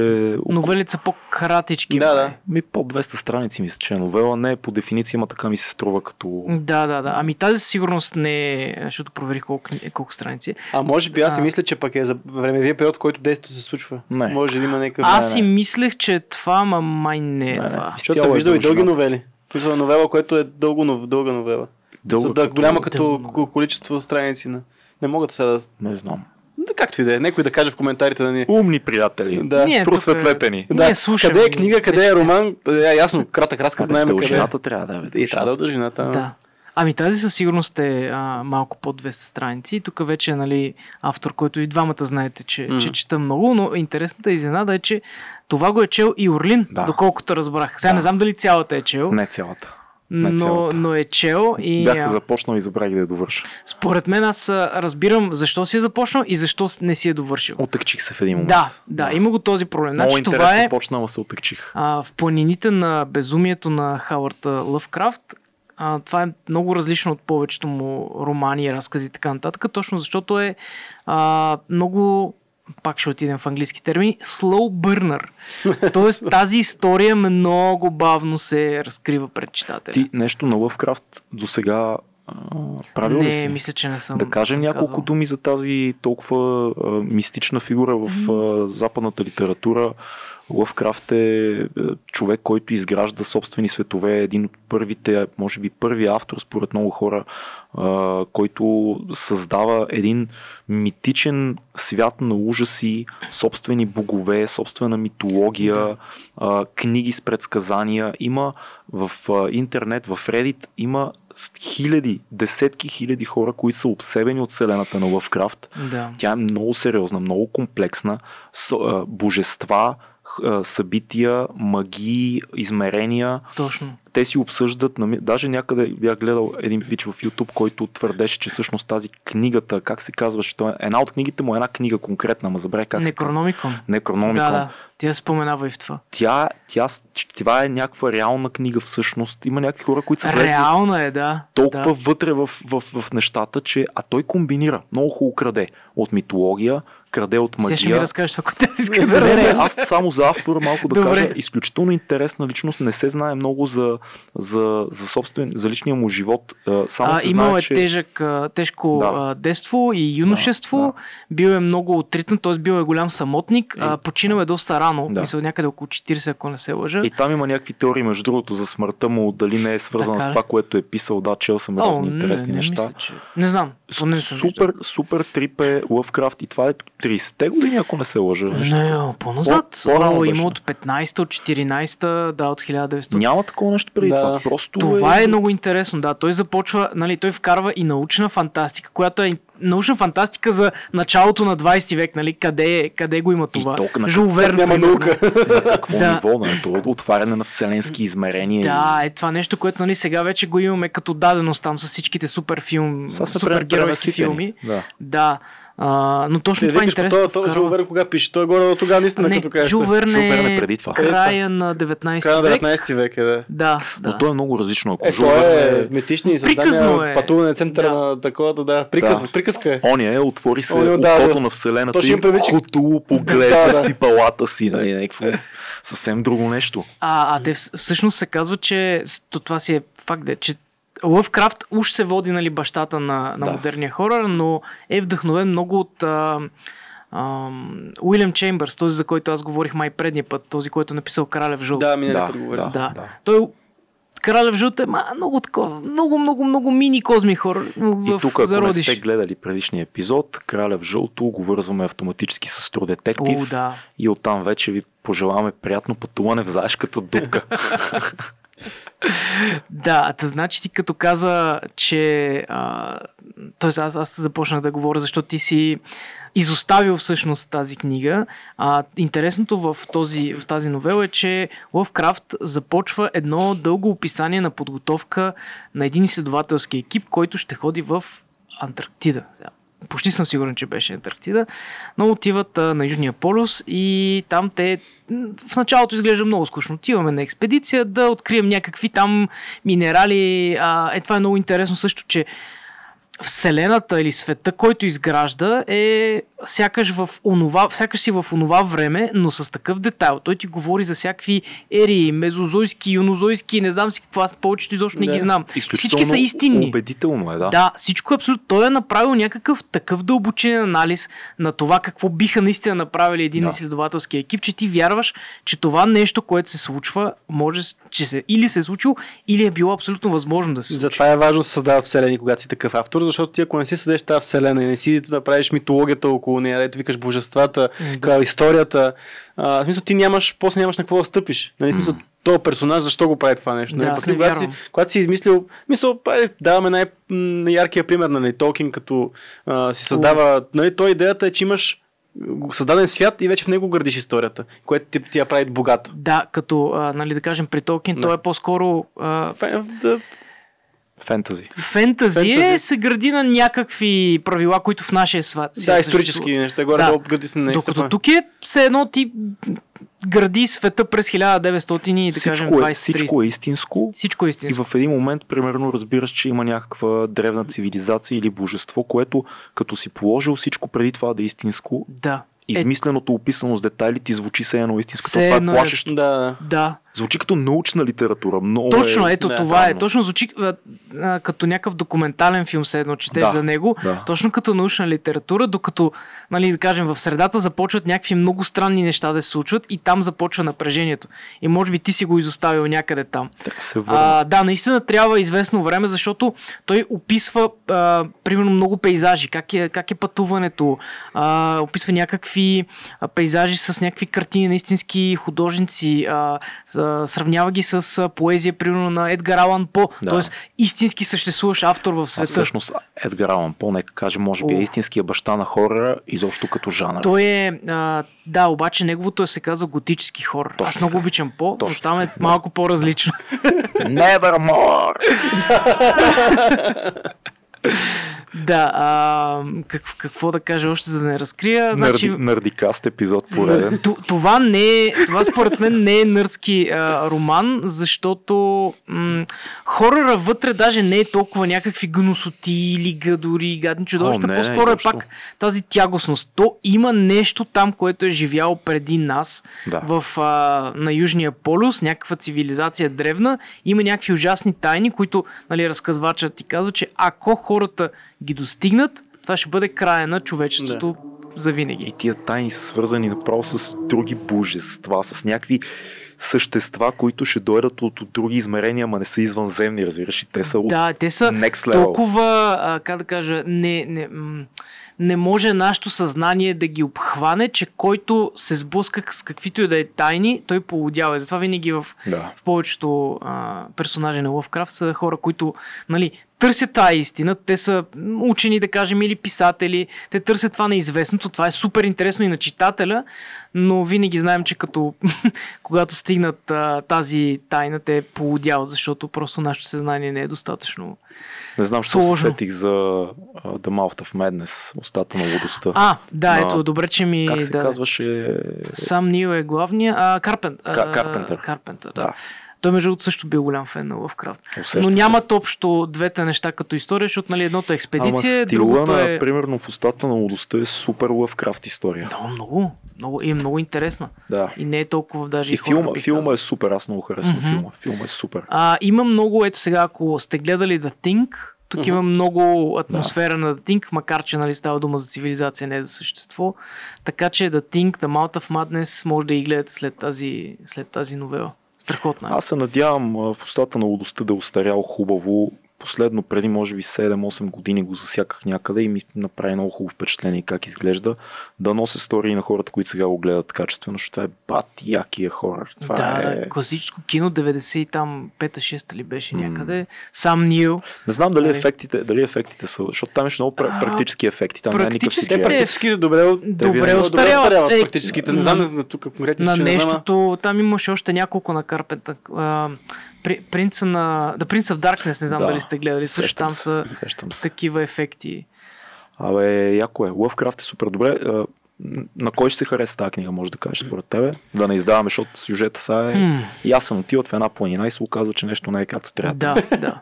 Новелите са по-кратички.
Да, да.
ми под 200 страници мисля, че е новела. Не е по дефиниция, ма така ми се струва като...
Да, да, да. Ами тази сигурност не е, защото проверих колко, колко страници.
А може би аз си
А.
мисля, че пък е за времевия период, който действието се случва.
Не.
Може да има някакъв...
Аз си мислех, че е това, ма май не е
Не, не.
това.
Защото съм
е
виждал и дълги новели. Мисля, новела, което е дълго, нов- дълга новела.
Дълга,
да,
като-
голяма като ко- количество страници. На... Не мога да сега да...
Не знам.
да... Както и да е. Някой да каже в коментарите да ни...
Умни приятели.
Да.
Ние
Просветлете ни.
Ние
Да,
слушаме
къде е книга, къде е роман, е ясно, кратък разказ, знаем къде е.
дължината трябва да е.
И трябва да е дължината.
Да. Ами тази със сигурност е а, малко под 200 страници. Тук вече е нали, автор, който и двамата знаете, че,
Мгм.
че чета много, но интересната изненада е, че това го е чел и Орлин,
Да.
доколкото разбрах. Сега
Да.
не знам дали цялата е чел,
Не цялата.
Но, но е чел и
Бях започнал и забравих да я довърша.
според мен аз разбирам защо си е започнал и защо не си е довършил.
Отъкчих се в един момент.
Да, да, има го този проблем.
Много
Значи,
интересно
това е
почна, ама се отъкчих.
а, в планините на безумието на Хауърд а, Лъвкрафт. А, това е много различно от повечето му романи, разкази и така нататък, точно защото е а, много пак ще отидем в английски термини, slow burner. Тоест тази история много бавно се разкрива пред читателя.
Ти нещо на Лъвкрафт до сега правил ли
не,
си?
мисля, че не съм.
Да кажем
съм
няколко
казал.
думи за тази толкова а, мистична фигура в а, западната литература. Лъвкрафт е е, човек, който изгражда собствени светове, един от първите, може би първи автор, според много хора, който създава един митичен свят на ужаси, собствени богове, собствена митология, книги с предсказания. Има в интернет, в Reddit, има хиляди, десетки хиляди хора, които са обсебени от вселената на Лъвкрафт.
Да.
Тя е много сериозна, много комплексна. Божества, събития, магии, измерения.
Точно.
Те си обсъждат, даже някъде бях гледал един пич в YouTube, който твърдеше, че всъщност тази книгата, как се казваше, е една от книгите му е една книга конкретна, ма забравя как се казва.
Некрономикон.
Некрономикон.
Да, да. Тя споменава и в това.
Тя, тя, това е някаква реална книга всъщност. Има някакви хора, които са влезли
Реална е, да.
толкова
да.
вътре в, в, в нещата, че а той комбинира. Много хубаво краде. От митология, краде от
Сега ще ми
магия.
разкажеш това, което аз искам да
Не, не, аз само за автора малко да
Добре.
кажа. Изключително интересна личност. Не се знае много за, за, за, собствен, за личния му живот. Само
А,
се
имал
знае,
е
че...
тежък, тежко
Да.
детство и юношество. Бил е много отритнат, т.е. бил е голям самотник. А,
И-
починал е доста рано.
Да.
Мисля, някъде около 40, ако не се лъжа.
И там има някакви теории, между другото, за смъртта му, дали не е свързана с това, което е писал. Да, чел съм разни интересни
не,
неща.
Мисля, че... Не знам. Не
супер, супер трип е Лъвкрафт и това е 30-те години, ако не се лъжа. нещо.
Не, по-назад.
По- по-рано
има от 15-та, от 14-та, да, от 1900.
Няма такова нещо преди
Да.
това. Просто
Това е много интересно, да. Той започва, нали, той вкарва и научна фантастика, която е научна фантастика за началото на 20 век, нали, къде, е- къде го има това.
толкова на
Жул Верн,
Няма наука.
на какво
Да.
ниво, на то отваряне на вселенски измерения.
Да, е това нещо, което нали, сега вече го имаме като даденост там с всичките супер филм,
Сега сме
супер
пре-
геройски
пренаситени.
филми.
Да.
Да, а, но точно
Ти
това е
викаш по
интересно.
това, това Жул Верн кога пише? Той е горе от тогава наистина,
не,
като кажеш.
Жул Верн
е
е
преди това.
края на 19
Края на
век.
19 век е, да.
Да,
Но
да.
то е много различно. Ако
Е,
Жул Верн
е
е...
митични
Приказно е.
пътуване центъра
Да.
на такова, да, да. Приказ,
Да.
Приказка е.
Оня е, отвори се
Оня, да,
окото
да.
на вселената
Точно
и
предвид, че-
хотуло поглед
Да,
с
да.
пипалата си. Нали, някакво съвсем друго нещо.
А, а те вс- всъщност се казва, че то това си е факт, де, че Лъвкрафт уж се води нали, бащата на, на
Да.
модерния хорър, но е вдъхновен много от а, ам, Уилям Чеймбърс, този за който аз говорих май предния път, този, който е написал Кралев жълт.
Да, минали
Да,
път говори.
да.
да. Той Кралев жълт е ма, много такова, много, много, много мини козми хора
И
в
тук, ако не
зародиш.
сте гледали предишния епизод, Краля в жълто го вързваме автоматически с Detective.
О, да.
И оттам вече ви пожелаваме приятно пътуване в заешката дупка.
Да, та значи ти като каза, че... А, тоест аз, аз започнах да говоря, защото ти си изоставил всъщност тази книга. А, интересното в, този, в тази новела е, че Лъвкрафт започва едно дълго описание на подготовка на един изследователски екип, който ще ходи в Антарктида. Почти съм сигурен, че беше Антарктида, но отиват а, на Южния полюс и там те в началото изглежда много скучно. Отиваме на експедиция да открием някакви там минерали. А, е, това е много интересно също, че вселената или света, който изгражда е сякаш, в онова, сякаш си в онова време, но с такъв детайл. Той ти говори за всякакви ери, мезозойски, юнозойски, не знам си какво, аз повечето изобщо не
Да.
ги знам. Всички са истинни.
Убедително е, да.
Да, всичко е абсолютно. Той е направил някакъв такъв дълбочен анализ на това какво биха наистина направили един
Да.
изследователски екип, че ти вярваш, че това нещо, което се случва, може, че се, или се е случило, или е било абсолютно възможно да се случи.
Затова е важно да се създават вселени, когато си такъв автор, защото ти ако не си създадеш тази вселена и не си да правиш митологията около нея, дето викаш божествата,
Да.
историята, а, в смисъл ти нямаш, после нямаш на какво да стъпиш. Нали, смисъл, този персонаж, защо го прави това нещо?
Да,
нали?
аз
После,
не
когато, си, когато си измислил, мисъл, даваме най-яркия пример, нали, Толкин, като а, си създава, нали, той идеята е, че имаш създаден свят и вече в него градиш историята, което ти, ти я прави богата.
Да, като, а, нали, да кажем, при Толкин,
Да.
той е по-скоро а,
Фен- да,
Фентази.
фентази, е, се гради на някакви правила, които в нашия свят.
да, исторически неща, горе
Да.
гради се на
Докато тук е все едно ти гради света през 1900 и да кажем
Всичко,
20
е, всичко е истинско.
Всичко е
И
истинско.
в един момент, примерно, разбираш, че има някаква древна цивилизация или божество, което като си положил всичко преди това да е истинско,
Да.
измисленото, описано с детайли, ти звучи се едно истинското.
Все
Това е
е-
плашещо.
Да,
Да,
Звучи като научна литература. Много
точно,
е
ето
да,
това е. Точно звучи а, а, като някакъв документален филм, все едно четеш
Да,
за него.
да.
Точно като научна литература, докато, нали, да кажем, в средата започват някакви много странни неща да се случват и там започва напрежението. И може би ти си го изоставил някъде там.
Да се върна.
А, да, наистина трябва известно време, защото той описва, а, примерно, много пейзажи, как е, как е пътуването, а, описва някакви пейзажи с някакви картини на истински художници, а, сравнява ги с а, поезия, примерно, на Едгар Алан По,
Да.
т.е. истински съществуващ автор в
А
света.
всъщност Едгар Алан По, нека каже, може би е
О.
истинския баща на хора, изобщо като жанр.
Той е, а, да, обаче неговото е се казва готически хор. Аз
Точно
много
така.
обичам По, но
Точно
там е малко по-различно.
Nevermore!
да, а, как, какво да кажа още, за да не разкрия. Значи,
Нърди, нърдикаст епизод пореден.
Това не е, това според мен не е нърдски а, роман, защото м- хорора вътре даже не е толкова някакви гносоти или гадори, гадни чудовища, по-скоро е пак тази тягостност. То има нещо там, което е живяло преди нас
Да.
в, а, на Южния полюс, някаква цивилизация древна, има някакви ужасни тайни, които нали, разказвачът ти казва, че ако хората ги достигнат, това ще бъде края на човечеството за винаги.
И тия тайни са свързани направо с други божества, с някакви същества, които ще дойдат от, от други измерения, ама не са извънземни, разбираш, те са от
Да, те са
next level.
толкова, а, как да кажа, не, не, м- не може нашето съзнание да ги обхване, че който се сблъска с каквито и да е тайни, той полудява. И Затова винаги в,
Да.
в повечето а, персонажи на Лъвкрафт са хора, които нали, търсят тази истина. Те са учени, да кажем, или писатели. Те търсят това неизвестното. Това е супер интересно и на читателя, но винаги знаем, че като когато стигнат а, тази тайна, те полудяват, защото просто нашето съзнание не е достатъчно.
Не знам, що се сетих за uh, The Mouth of Madness, устата на лудостта.
А, да,
На-
ето, добре, че ми...
как се
да,
казваше?
Сам Нил е главния. А, Карпент, а,
Ка- Карпентър.
Карпентър, да.
Да.
Той между другото също бил голям фен на Лъвкрафт.
Усеща
Но
се.
нямат общо двете неща като история, защото нали, едното е
Ама
експедиция,
стила
другото
на,
е...
примерно, в устата на лудостта е супер лъвкрафт история.
Да, много, много, и е много интересна.
Да.
И не е толкова даже
И филма,
хорър, бих
филма
казал.
е супер, аз много харесвам
Мгм.
филма. Филма е супер.
А, има много, ето сега, ако сте гледали The Thing, тук има много атмосфера на The Thing, макар че нали, става дума за цивилизация, не за същество. Така че The Thing, The Mouth of Madness, може да и гледате след тази, след тази новела. Страхотна. е.
Аз се надявам в устата на лудостта да е устарял хубаво. Последно, преди може би 7-8 години го засяках някъде и ми направи много хубаво впечатление как изглежда. Да нося истории на хората, които сега го гледат качествено, защото това е бат якия хорър. Това
да,
е...
класическо кино, 90 и там 5-6 ли беше някъде. Сам Нил.
Не знам дали
Нали?
ефектите, дали ефектите са, защото там имаше много
А,
практически ефекти. Там
практически е-
практически е добре, от-
Добре
винаги-
остаряват. Е,
практическите. Не знам за тук конкретно
на
знам,
нещото, там имаше още няколко на Карпента. Принца на... The Prince of Darkness, не знам
Да,
дали сте гледали. Също там са
Сещам се.
такива ефекти.
Абе, яко е. Лъвкрафт е супер добре. На кой ще се хареса тази книга, може да кажеш според тебе? Да не издаваме, защото сюжета са е
Хм.
ясен. Отиват в една планина и се оказва, че нещо не е както трябва.
Да, да.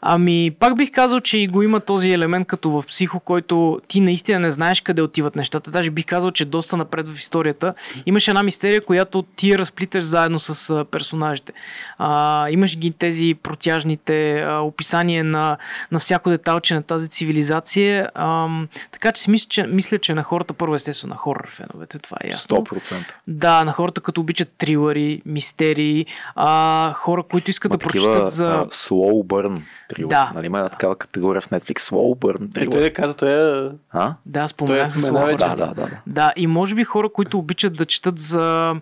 Ами, пак бих казал, че и го има този елемент като в психо, който ти наистина не знаеш къде отиват нещата. Даже бих казал, че доста напред в историята. Имаш една мистерия, която ти разплиташ заедно с персонажите. А, имаш ги тези протяжните а, описания на, на всяко деталче на тази цивилизация. А, така че си мисля, че, мисля, че на хората, първо естествено на хорър феновете, това е ясно.
100%.
Да, на хората, като обичат трилъри, мистерии, а, хора, които искат
Ма
да прочитат за...
а, slow burn трилър.
Да.
Нали, има една такава категория в Netflix. Slow burn
Е, той
трилър.
да каза, той е...
А?
Да, споменах
Той е
Слова.
вече.
Да, да, да. да.
Да, и може би хора, които обичат да четат за...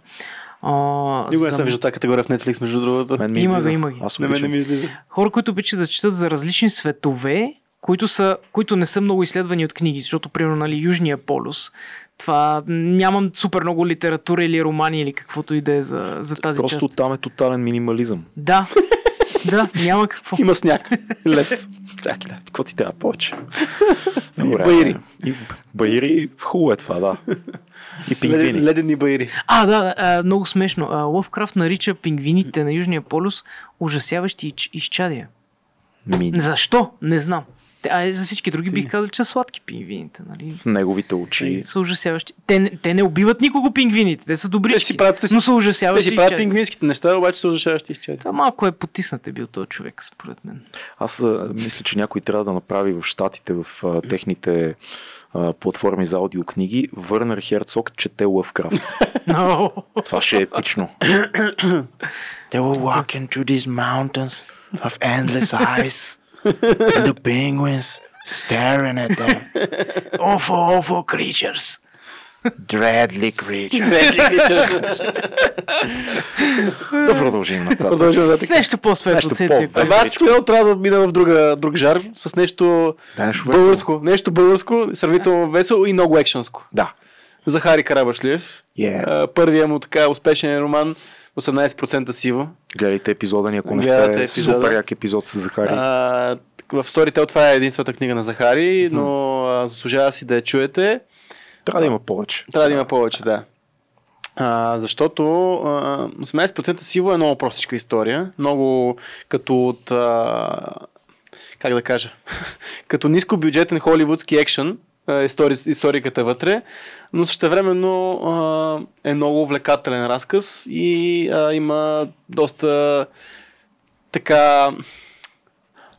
А,
Никога не
за...
съм виждал тази категория в Netflix, между другото.
Мен ми
Има
излиза.
ги, има ги.
Аз
На мен не ми излиза.
Хора, които обичат да четат за различни светове, които, са, които не са много изследвани от книги, защото, примерно, нали, Южния полюс, това нямам супер много литература или романи или каквото и да е за, за тази
Просто
част.
там е тотален минимализъм.
Да, да, няма какво.
Има сняг. Лед.
Чакай, да. Какво ти трябва повече?
баири.
И баири, хубаво е това, да. И пингвини.
Леден, ледени байри.
А, да, а, много смешно. А, Лъвкрафт нарича пингвините на Южния полюс ужасяващи изч- изчадия.
Ми,
Защо? Не знам. Те, а за всички други бих казал, че са сладки пингвините. Нали?
в неговите очи.
Те са ужасяващи. Те, не- те не убиват никого пингвините. Те са добрички.
Те си правят- те
но са
Те
ужасяващи.
си правят пингвинските неща, обаче са ужасяващи изчадия.
Това малко е потиснат е бил този човек, според мен.
Аз а, мисля, че някой трябва да направи в щатите, в а, техните а, платформи за аудиокниги, Върнер Херцог чете Лъвкрафт.
Но,
Това ще е епично. They were walking through these mountains of endless ice the penguins staring at them.
awful, awful creatures.
Dreadly creatures. да продължим нататък.
Продължим
С
нататък.
нещо по-светло,
Нещо
Цеци.
аз смело трябва да мина в друга, друг жар, с нещо
Да, нещо весело.
българско. Нещо българско, сравнително весело и много екшенско.
Да.
Захари Карабашлиев.
Yeah.
А, Първият му така успешен роман 18% сиво.
Гледайте епизода ни, ако не сте супер як епизод с Захари.
А, в Storytel това е единствената книга на Захари, но а, заслужава си да я чуете.
Трябва да има повече.
Трябва да има повече, да. А, защото а, 18% сиво е много простичка история. Много като от... А, как да кажа? като нискобюджетен холивудски екшен истори, историката вътре, но същевременно е много увлекателен разказ и има доста така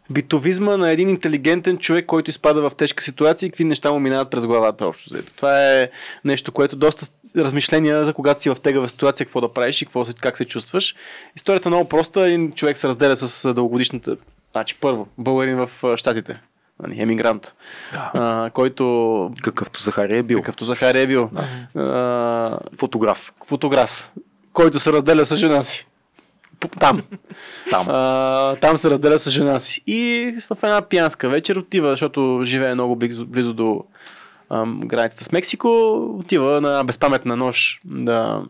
битовизма на един интелигентен човек, който изпада в тежка ситуация и какви неща му минават през главата общо. взето. Това е нещо, което доста размишления за когато си в тегава ситуация, какво да правиш и какво, как се чувстваш. Историята е много проста. Един човек се разделя с дългогодишната... Значи първо, българин в Штатите. Нали, емигрант,
Да.
а, който
Какъвто Захари е бил.
какъвто Захари е бил. А,
Фотограф.
фотограф, който се разделя с жена си. Там.
Там.
А, там се разделя с жена си. И в една пиянска вечер отива, защото живее много близо, близо до ам, границата с Мексико, отива на безпаметна нощ да,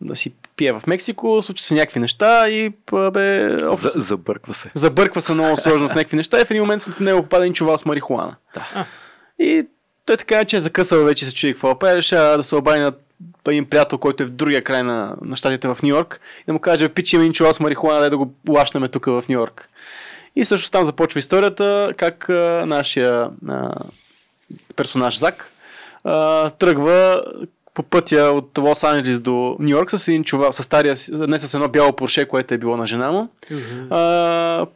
да си пие в Мексико, случва се някакви неща и бе, общо,
За, забърква се.
забърква се много сложно в някакви неща и в един момент в него попада един чувал с марихуана.
Да.
И той така, че е закъсал вече се чуди какво да прави, решава да се обади на един приятел, който е в другия край на, на щатите в Нью Йорк и да му каже, пич има един чувал с марихуана, дай да го лашнеме тук в Нью Йорк. И също там започва историята, как а, нашия а, персонаж Зак а, тръгва по пътя от Лос Анджелис до Нью Йорк с един чувал, с стария, не с едно бяло порше, което е било на жена му. А,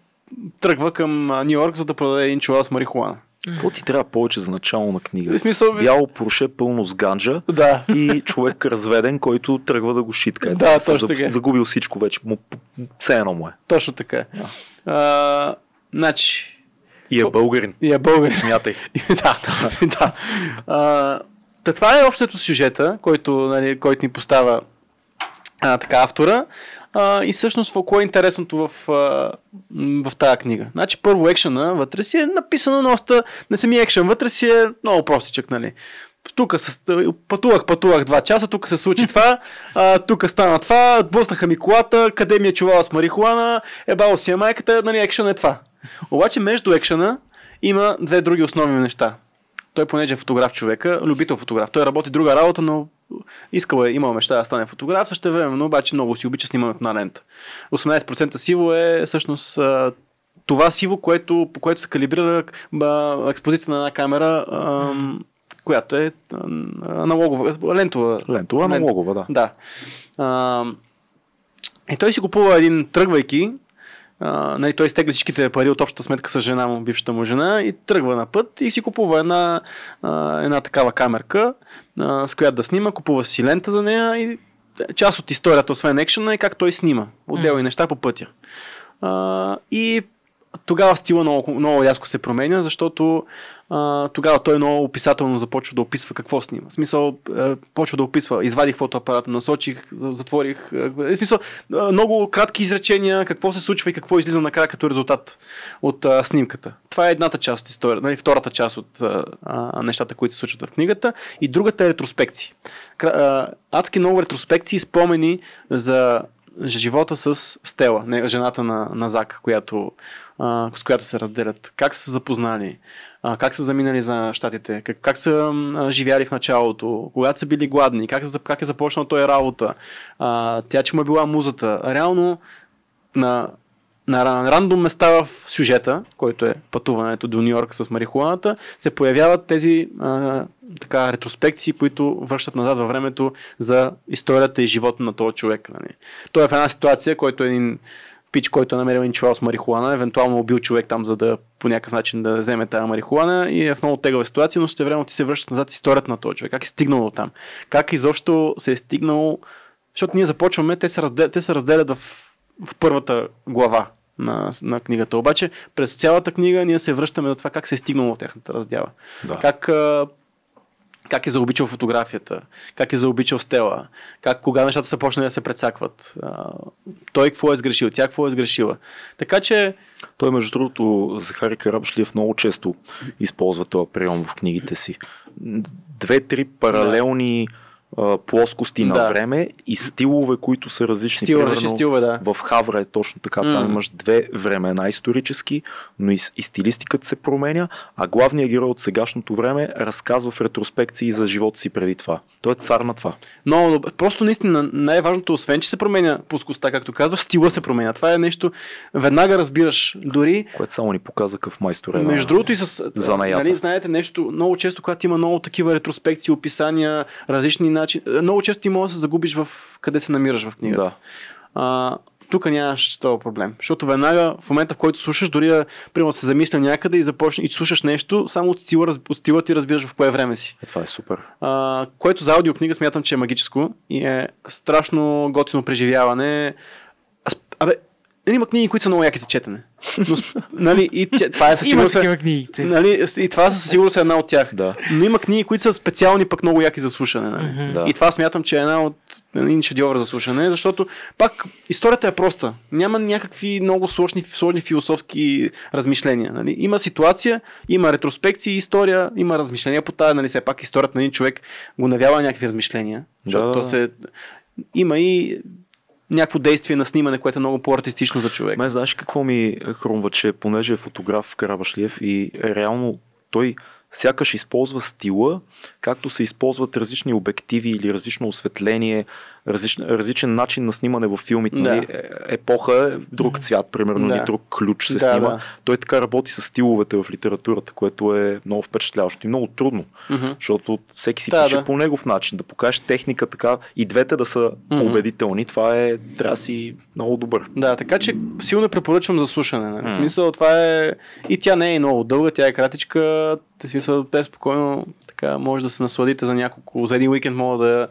тръгва към Нью Йорк, за да продаде един чувал с марихуана.
Какво ти трябва повече за начало на
В
книга?
смисъл,
Бяло проше пълно с ганджа
да.
и човек разведен, който тръгва да го шитка.
Да,
Се
точно така.
Загубил всичко вече. Му, все едно му е.
Точно така. А, значи,
И е българин.
и е българин.
Смятай.
да, да. А, та това е общото сюжета, който, нали, който ни поставя а, така автора. А, и всъщност какво е интересното в, а, в тази книга? Значи първо екшена вътре си е написано доста, не самия екшен вътре си е много простичък, нали? Тук пътувах, пътувах два часа, тук се случи това, тук стана това, блъснаха ми колата, къде ми е чувала с марихуана, ебало си е майката, нали, екшен е това. Обаче между екшена има две други основни неща. Той, понеже е фотограф човека, любител фотограф. Той работи друга работа, но искал е, имал мечта да стане фотограф, също време, но обаче много си обича снимането на лента. 18% сиво е всъщност това сиво, което, по което се калибрира а, експозиция на една камера, а, която е аналогова, лентова.
Лентова, аналогова, да.
Да. А, и той си купува един, тръгвайки, а, нали, той изтегли всичките пари от общата сметка с жена му, бившата му жена и тръгва на път и си купува една, а, една такава камерка, а, с която да снима, купува си лента за нея и част от историята, освен екшена, е как той снима. Отделни mm. неща по пътя. А, и тогава стила много, много рязко се променя, защото тогава той много описателно започва да описва какво снима. В смисъл, а, почва да описва, извадих фотоапарата, насочих, затворих. А, в смисъл, много кратки изречения, какво се случва и какво излиза накрая като резултат от снимката. Това е едната част от историята, нали, втората част от нещата, които се случват в книгата. И другата е ретроспекции. Адски много ретроспекции, спомени за живота с Стела, жената на, на Зак, която, а, с която се разделят. Как са се запознали, а, как са заминали за щатите, как, как са а, живяли в началото, когато са били гладни, как, как е започнал той работа, а, тя, че му е била музата. Реално на на рандом места в сюжета, който е пътуването до Нью Йорк с марихуаната, се появяват тези а, така, ретроспекции, които връщат назад във времето за историята и живота на този човек. Нали. Той е в една ситуация, който е един пич, който е намерил един чувал с марихуана, евентуално убил човек там, за да по някакъв начин да вземе тази марихуана и е в много тегава ситуация, но ще време ти се връщат назад историята на този човек. Как е стигнал до там? Как изобщо се е стигнал защото ние започваме, те се, разделят, те се разделят в, в първата глава на, на книгата. Обаче през цялата книга ние се връщаме до това как се е стигнало от тяхната раздяла. Да. Как, как е заобичал фотографията, как е заобичал стела, как кога нещата са почнали да се предсакват. той какво е сгрешил, тя какво е сгрешила. Така че...
Той, между другото, Захари Карабшлиев много често използва този прием в книгите си. Две-три паралелни да плоскости да. на време и стилове, които са различни.
Стил, различни стилове, да.
В Хавра е точно така. Mm. Там имаш две времена исторически, но и, и стилистиката се променя, а главният герой от сегашното време разказва в ретроспекции за живота си преди това. Той е цар на това.
Но просто наистина най-важното, освен че се променя плоскостта, както казваш, стила се променя. Това е нещо, веднага разбираш. Дори.
Което само ни показва какъв майстор е.
Между другото и с. Нали, знаете нещо, много често, когато има много такива ретроспекции, описания, различни начин. Много често ти можеш да се загубиш в къде се намираш в книгата. Да. А, тук нямаш този проблем. Защото веднага, в момента, в който слушаш, дори да примерно, се замисля някъде и започнеш и слушаш нещо, само от стила, от стила ти разбираш в кое време си.
Е, това е супер.
А, което за аудиокнига смятам, че е магическо и е страшно готино преживяване. Абе, има книги, които са много яки за четене. Но, нали, и тя, това е със сигурност. Има книги. Нали, и това със сигурност е една от тях.
Да.
Но има книги, които са специални, пък много яки за слушане. Нали? Да. И това смятам, че е една от един шедьовър за слушане, защото пак историята е проста. Няма някакви много сложни, сложни философски размишления. Нали? Има ситуация, има ретроспекции, история, има размишления по тази, нали, все пак историята на един човек го навява някакви размишления. Защото да. то се... Има и някакво действие на снимане, което е много по-артистично за човек.
Ме знаеш какво ми хрумва, че понеже е фотограф Карабашлиев и реално той сякаш използва стила, както се използват различни обективи или различно осветление, различен, различен начин на снимане в филмите. Да. Нали? Е, епоха е друг цвят, примерно, да. или друг ключ се да, снима. Да. Той така работи с стиловете в литературата, което е много впечатляващо и много трудно, mm-hmm. защото всеки си да, пише да. по негов начин, да покажеш техника така и двете да са mm-hmm. убедителни. Това е, трябва да си много добър.
Да, така че силно препоръчвам за слушане. Нали? Mm-hmm. В смисъл, това е... И тя не е много дълга, тя е кратичка. В смисъл, те спокойно така може да се насладите за няколко, за един уикенд мога да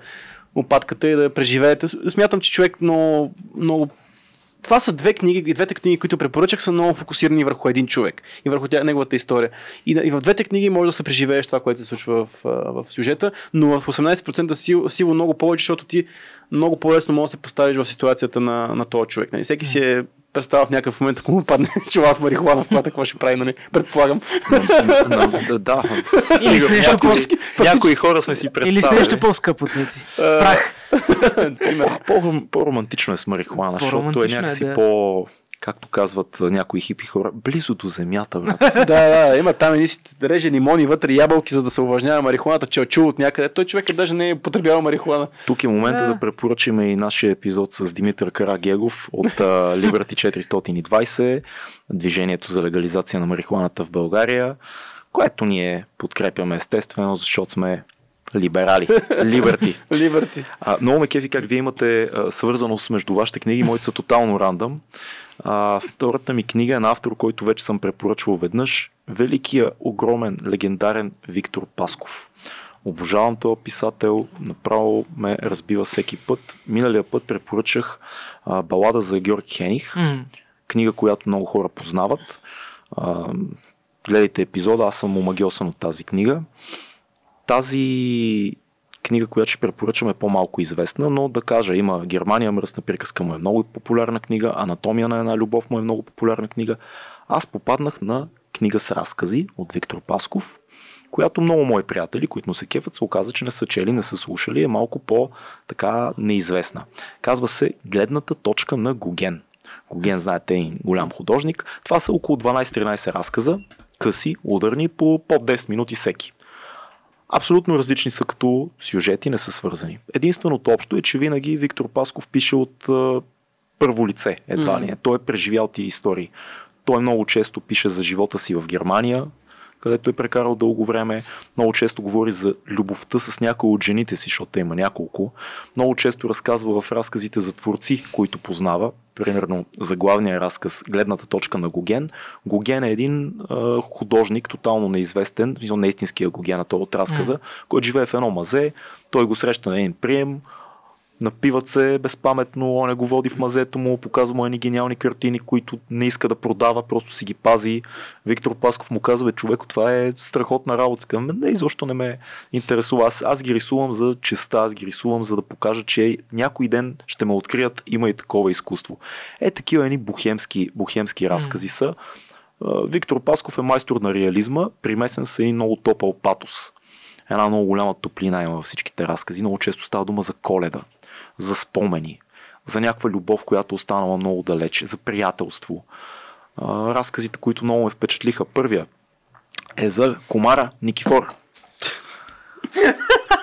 опатката и да преживеете. Смятам, че човек много, много това са две книги, и двете книги, които препоръчах, са много фокусирани върху един човек и върху тя, неговата история. И, и в двете книги може да се преживееш това, което се случва в, в сюжета, но в 18% сил, сило много повече, защото ти много по-лесно може да се поставиш в ситуацията на, на този човек. Нали? Всеки си е представя в някакъв момент, ако му падне чува с марихуана в колата, какво ще прави, нали? Предполагам.
да, Или с нещо по... Някои хора сме си представили.
Или с нещо по-скъпо, цеци. Прах.
По-романтично е с марихуана, защото е някакси по както казват някои хипи хора, близо до земята, брат.
да, да, има там едни си реже лимони вътре, ябълки, за да се уважнява марихуаната, че е чул от някъде. Той човек е даже не е потребявал марихуана.
Тук е момента
Да.
да препоръчаме и нашия епизод с Димитър Карагегов от а, Liberty 420, движението за легализация на марихуаната в България, което ние подкрепяме естествено, защото сме либерали. Либерти.
Либерти.
Много ме кефи как вие имате а, свързаност между вашите книги, моите са тотално рандъм. А, втората ми книга е на автор, който вече съм препоръчвал веднъж. Великия, огромен, легендарен Виктор Пасков. Обожавам този писател, направо ме разбива всеки път. Миналия път препоръчах а, балада за Георги Хених,
М.
книга, която много хора познават. А, гледайте епизода, аз съм омагиосан от тази книга. Тази книга, която ще препоръчам е по-малко известна, но да кажа, има Германия, мръсна приказка му е много популярна книга, Анатомия на една любов му е много популярна книга. Аз попаднах на книга с разкази от Виктор Пасков, която много мои приятели, които му се кефят, се оказа, че не са чели, не са слушали, е малко по-така неизвестна. Казва се Гледната точка на Гоген. Гоген, знаете, е голям художник. Това са около 12-13 разказа, къси, ударни, по под 10 минути всеки. Абсолютно различни са като сюжети, не са свързани. Единственото общо е, че винаги Виктор Пасков пише от а, първо лице, едва ли не. Той е преживял тия истории. Той много често пише за живота си в Германия, където е прекарал дълго време. Много често говори за любовта с някои от жените си, защото има няколко. Много често разказва в разказите за творци, които познава. Примерно за главния разказ Гледната точка на Гоген. Гоген е един а, художник, тотално неизвестен, не истинския Гоген, а той от разказа, който живее в едно мазе. Той го среща на един прием, напиват се безпаметно, он не го води в мазето му, показва му едни гениални картини, които не иска да продава, просто си ги пази. Виктор Пасков му казва, човек, това е страхотна работа. Към не, изобщо не ме интересува. Аз, аз ги рисувам за честа, аз ги рисувам за да покажа, че някой ден ще ме открият, има и такова изкуство. Е, такива едни бухемски, бухемски разкази са. Виктор Пасков е майстор на реализма, примесен с един много топъл патос. Една много голяма топлина има във всичките разкази. Много често става дума за коледа, за спомени, за някаква любов, която останала много далече, за приятелство. Разказите, които много ме впечатлиха. Първия е за комара Никифор.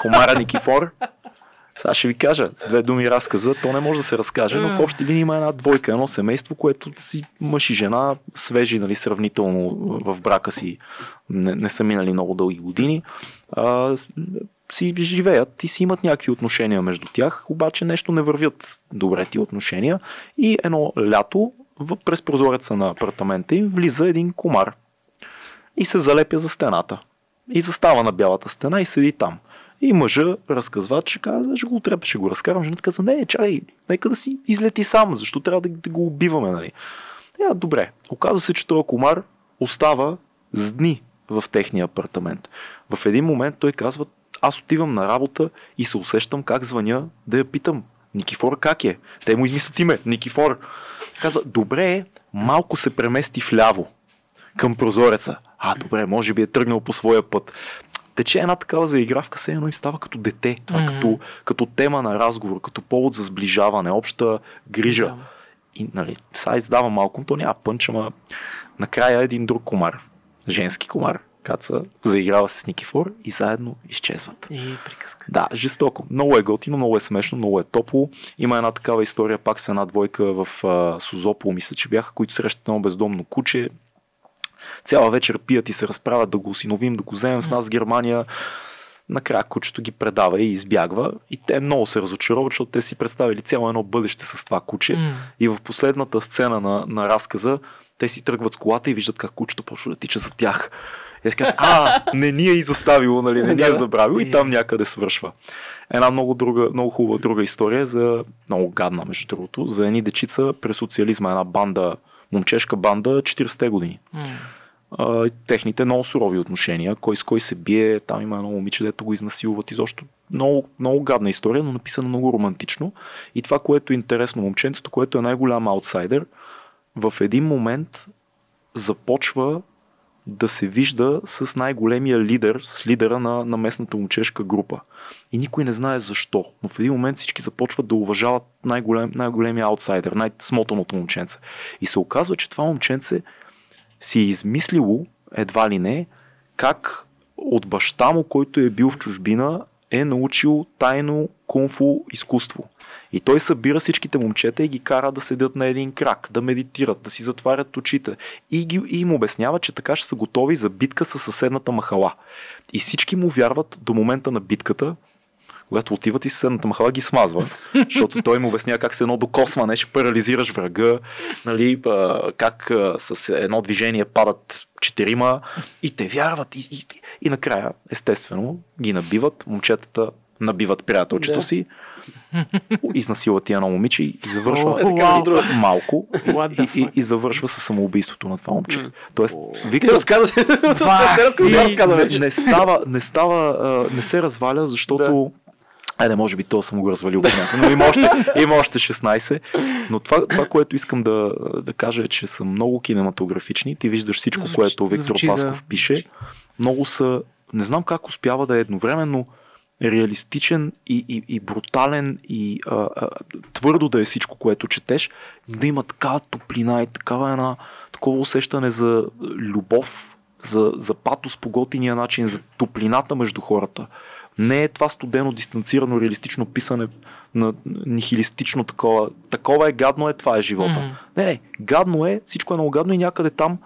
Комара Никифор. Сега ще ви кажа с две думи разказа. То не може да се разкаже, но в общи линии има една двойка, едно семейство, което си мъж и жена, свежи, нали, сравнително в брака си, не, не са минали много дълги години, а, си живеят и си имат някакви отношения между тях, обаче нещо не вървят добре ти отношения и едно лято през прозореца на апартамента им влиза един комар и се залепя за стената. И застава на бялата стена и седи там. И мъжа разказва, че каза, ще го трябва, ще го разкарам. Жената каза, не, чай, нека да си излети сам, защо трябва да, да го убиваме, нали? Я, добре. Оказва се, че този комар остава с дни в техния апартамент. В един момент той казва, аз отивам на работа и се усещам как звъня да я питам, Никифор как е? Те му измислят име, Никифор. Казва, добре, малко се премести вляво към прозореца. А, добре, може би е тръгнал по своя път. Тече една такава заигравка, все едно им става като дете. Това
Мгм.
като, като тема на разговор, като повод за сближаване, обща грижа.
Да.
И, нали, сега издава малко, то няма пънч, ама накрая един друг комар, женски комар, каца, заиграва се с Никифор и заедно изчезват.
И приказка.
Да, жестоко. Много е готино, много е смешно, много е топло. Има една такава история пак с една двойка в а, Сузопол, мисля, че бяха, които срещат едно бездомно куче. Цяла вечер пият и се разправят да го осиновим, да го вземем с нас в Германия. Накрая кучето ги предава и избягва. И те много се разочароват, защото те си представили цяло едно бъдеще с това куче.
М.
И в последната сцена на, на разказа те си тръгват с колата и виждат как кучето почва да тича за тях. И аз казвам, а, не ни е изоставило, нали, не ни е
Да, да.
забравил и там някъде свършва. Една много, друга, много хубава друга история за, много гадна между другото, за едни дечица през социализма, една банда, момчешка банда, 40-те години. А, техните много сурови отношения, кой с кой се бие, там има едно момиче, дето го изнасилват изобщо. Много, много гадна история, но написана много романтично. И това, което е интересно, момченцето, което е най-голям аутсайдер, в един момент започва да се вижда с най-големия лидер, с лидера на, на местната момчешка група. И никой не знае защо. Но в един момент всички започват да уважават най-голем, най-големия аутсайдер, най-смотаното момченце. И се оказва, че това момченце си е измислило, едва ли не, как от баща му, който е бил в чужбина, е научил тайно кунфу изкуство. И той събира всичките момчета и ги кара да седят на един крак, да медитират, да си затварят очите. И, ги, и им обяснява, че така ще са готови за битка с съседната махала. И всички му вярват до момента на битката, когато отиват и съседната махала ги смазва, защото той им обяснява как с едно докосване ще парализираш врага, нали, как с едно движение падат четирима и те вярват. И, и, и накрая, естествено, ги набиват, момчетата набиват приятелчето да. си, изнасилват ти едно момиче и завършва
е, така,
малко и, и, и, завършва с самоубийството на това момче. Тоест,
Виктор разказва,
не, не става, не става, не се разваля, защото Айде, може би то съм го развалил но има още, има още 16. Но това, това, което искам да, да кажа е, че са много кинематографични. Ти виждаш всичко, звучи, което Виктор звучи, Пасков да. пише. Много са, не знам как успява да е едновременно реалистичен и, и, и брутален и а, а, твърдо да е всичко, което четеш, да има такава топлина и такава една, такова усещане за любов, за, за патос по готиния начин, за топлината между хората. Не е това студено, дистанцирано, реалистично писане на нихилистично такова. Такова е гадно е, това е живота. Mm-hmm. Не, не, гадно е, всичко е много гадно и някъде там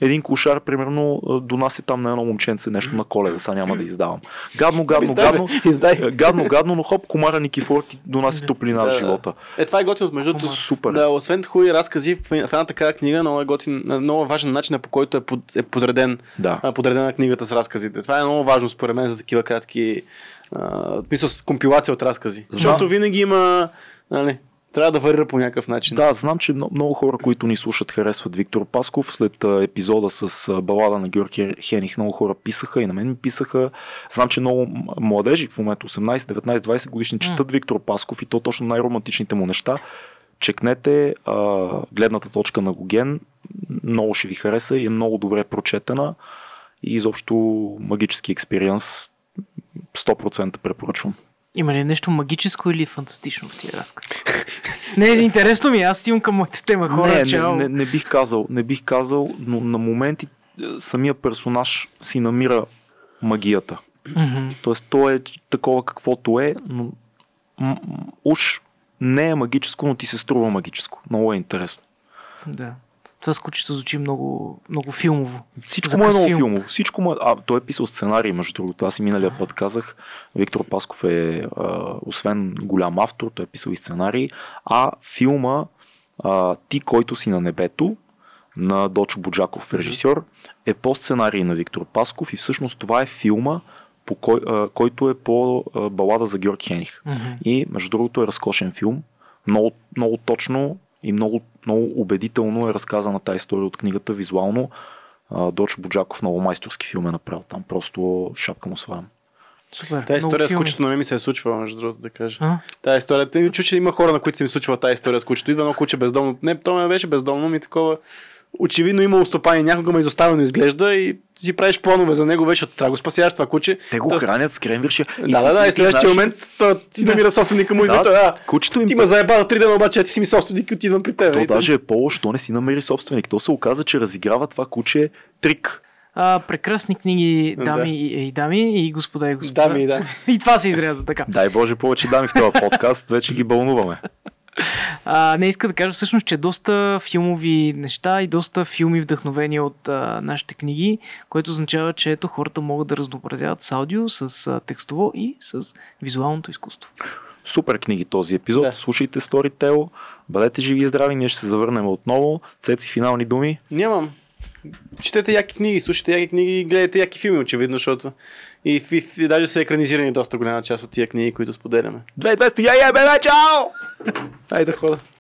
един кошар, примерно, донася там на едно момченце нещо на коледа, сега няма да издавам. Гадно, гадно, гадно, издай. гадно, гадно, но хоп, комара Никифор ти донася топлина в живота.
Е, това е готино, между другото. Супер. Да, освен хубави разкази, в една такава книга много е готин, много важен начин, по който е, под, е подреден,
да.
подредена книгата с разказите. Това е много важно според мен за такива кратки, мисля, с компилация от разкази. Защото винаги има, нали, трябва да варира по някакъв начин.
Да, знам, че много хора, които ни слушат, харесват Виктор Пасков. След епизода с балада на Георги Хених, много хора писаха и на мен ми писаха. Знам, че много младежи в момента 18, 19, 20 годишни четат mm. Виктор Пасков и то точно най-романтичните му неща. Чекнете а, гледната точка на Гоген. Много ще ви хареса и е много добре прочетена и изобщо магически експириенс 100% препоръчвам.
Има ли нещо магическо или фантастично в тия разкази? не, интересно ми, аз стимам към моята тема, хора.
Не, не, не, не, бих казал, не бих казал, но на моменти е, самия персонаж си намира магията.
Mm-hmm.
Тоест, то е такова каквото е, но м- уж не е магическо, но ти се струва магическо. Много е интересно.
Да. Това с кучето звучи много, много филмово.
Всичко му е много филм. филмово. Всичко му е... А, той е писал сценарий, между другото. Аз и миналия път казах, Виктор Пасков е, а, освен голям автор, той е писал и сценарий, а филма а, Ти, който си на небето, на Дочо Буджаков, режисьор, е по сценарий на Виктор Пасков и всъщност това е филма, по кой, а, който е по а, балада за Георг Хених.
Mm-hmm.
И между другото е разкошен филм. Много, много точно и много, много убедително е разказана тази история от книгата визуално. Доч Буджаков много майсторски филм е направил там. Просто шапка му свалям.
Супер.
Тази история с кучето на мен ми се е случвала, между другото, да кажа. А? Тази история. Те ми чу, че има хора, на които се ми случва тази история с кучето. Идва едно куче бездомно. Не, то ме беше бездомно, ми такова очевидно имало стопани, някога ме изоставено изглежда и си правиш планове за него, вече трябва да го спасяваш това куче.
Те го хранят с кремвирши.
Да, да, да, и следващия момент то, си намира собственика му и да, да,
кучето им...
Ти ме заеба за три дена, обаче ти си ми собственик и отивам при теб.
То даже е по-лошо, не си намери собственик. То се оказа, че разиграва това куче трик.
А, прекрасни книги, дами да. и, и дами и господа и господа.
Дами, да.
и това се изрязва така.
Дай Боже повече дами в този подкаст, вече ги бълнуваме.
А, не иска да кажа всъщност, че доста филмови неща и доста филми вдъхновени от а, нашите книги, което означава, че ето хората могат да разнообразяват с аудио, с а, текстово и с визуалното изкуство.
Супер книги този епизод. Да. Слушайте Storytel. Бъдете живи и здрави. Ние ще се завърнем отново. Цеци, финални думи?
Нямам. Четете яки книги, слушайте яки книги и гледайте яки филми, очевидно, защото и, и, и даже са екранизирани доста голяма част от тия книги, които споделяме.
2200, я, я, бе, чао!
Айде да хода.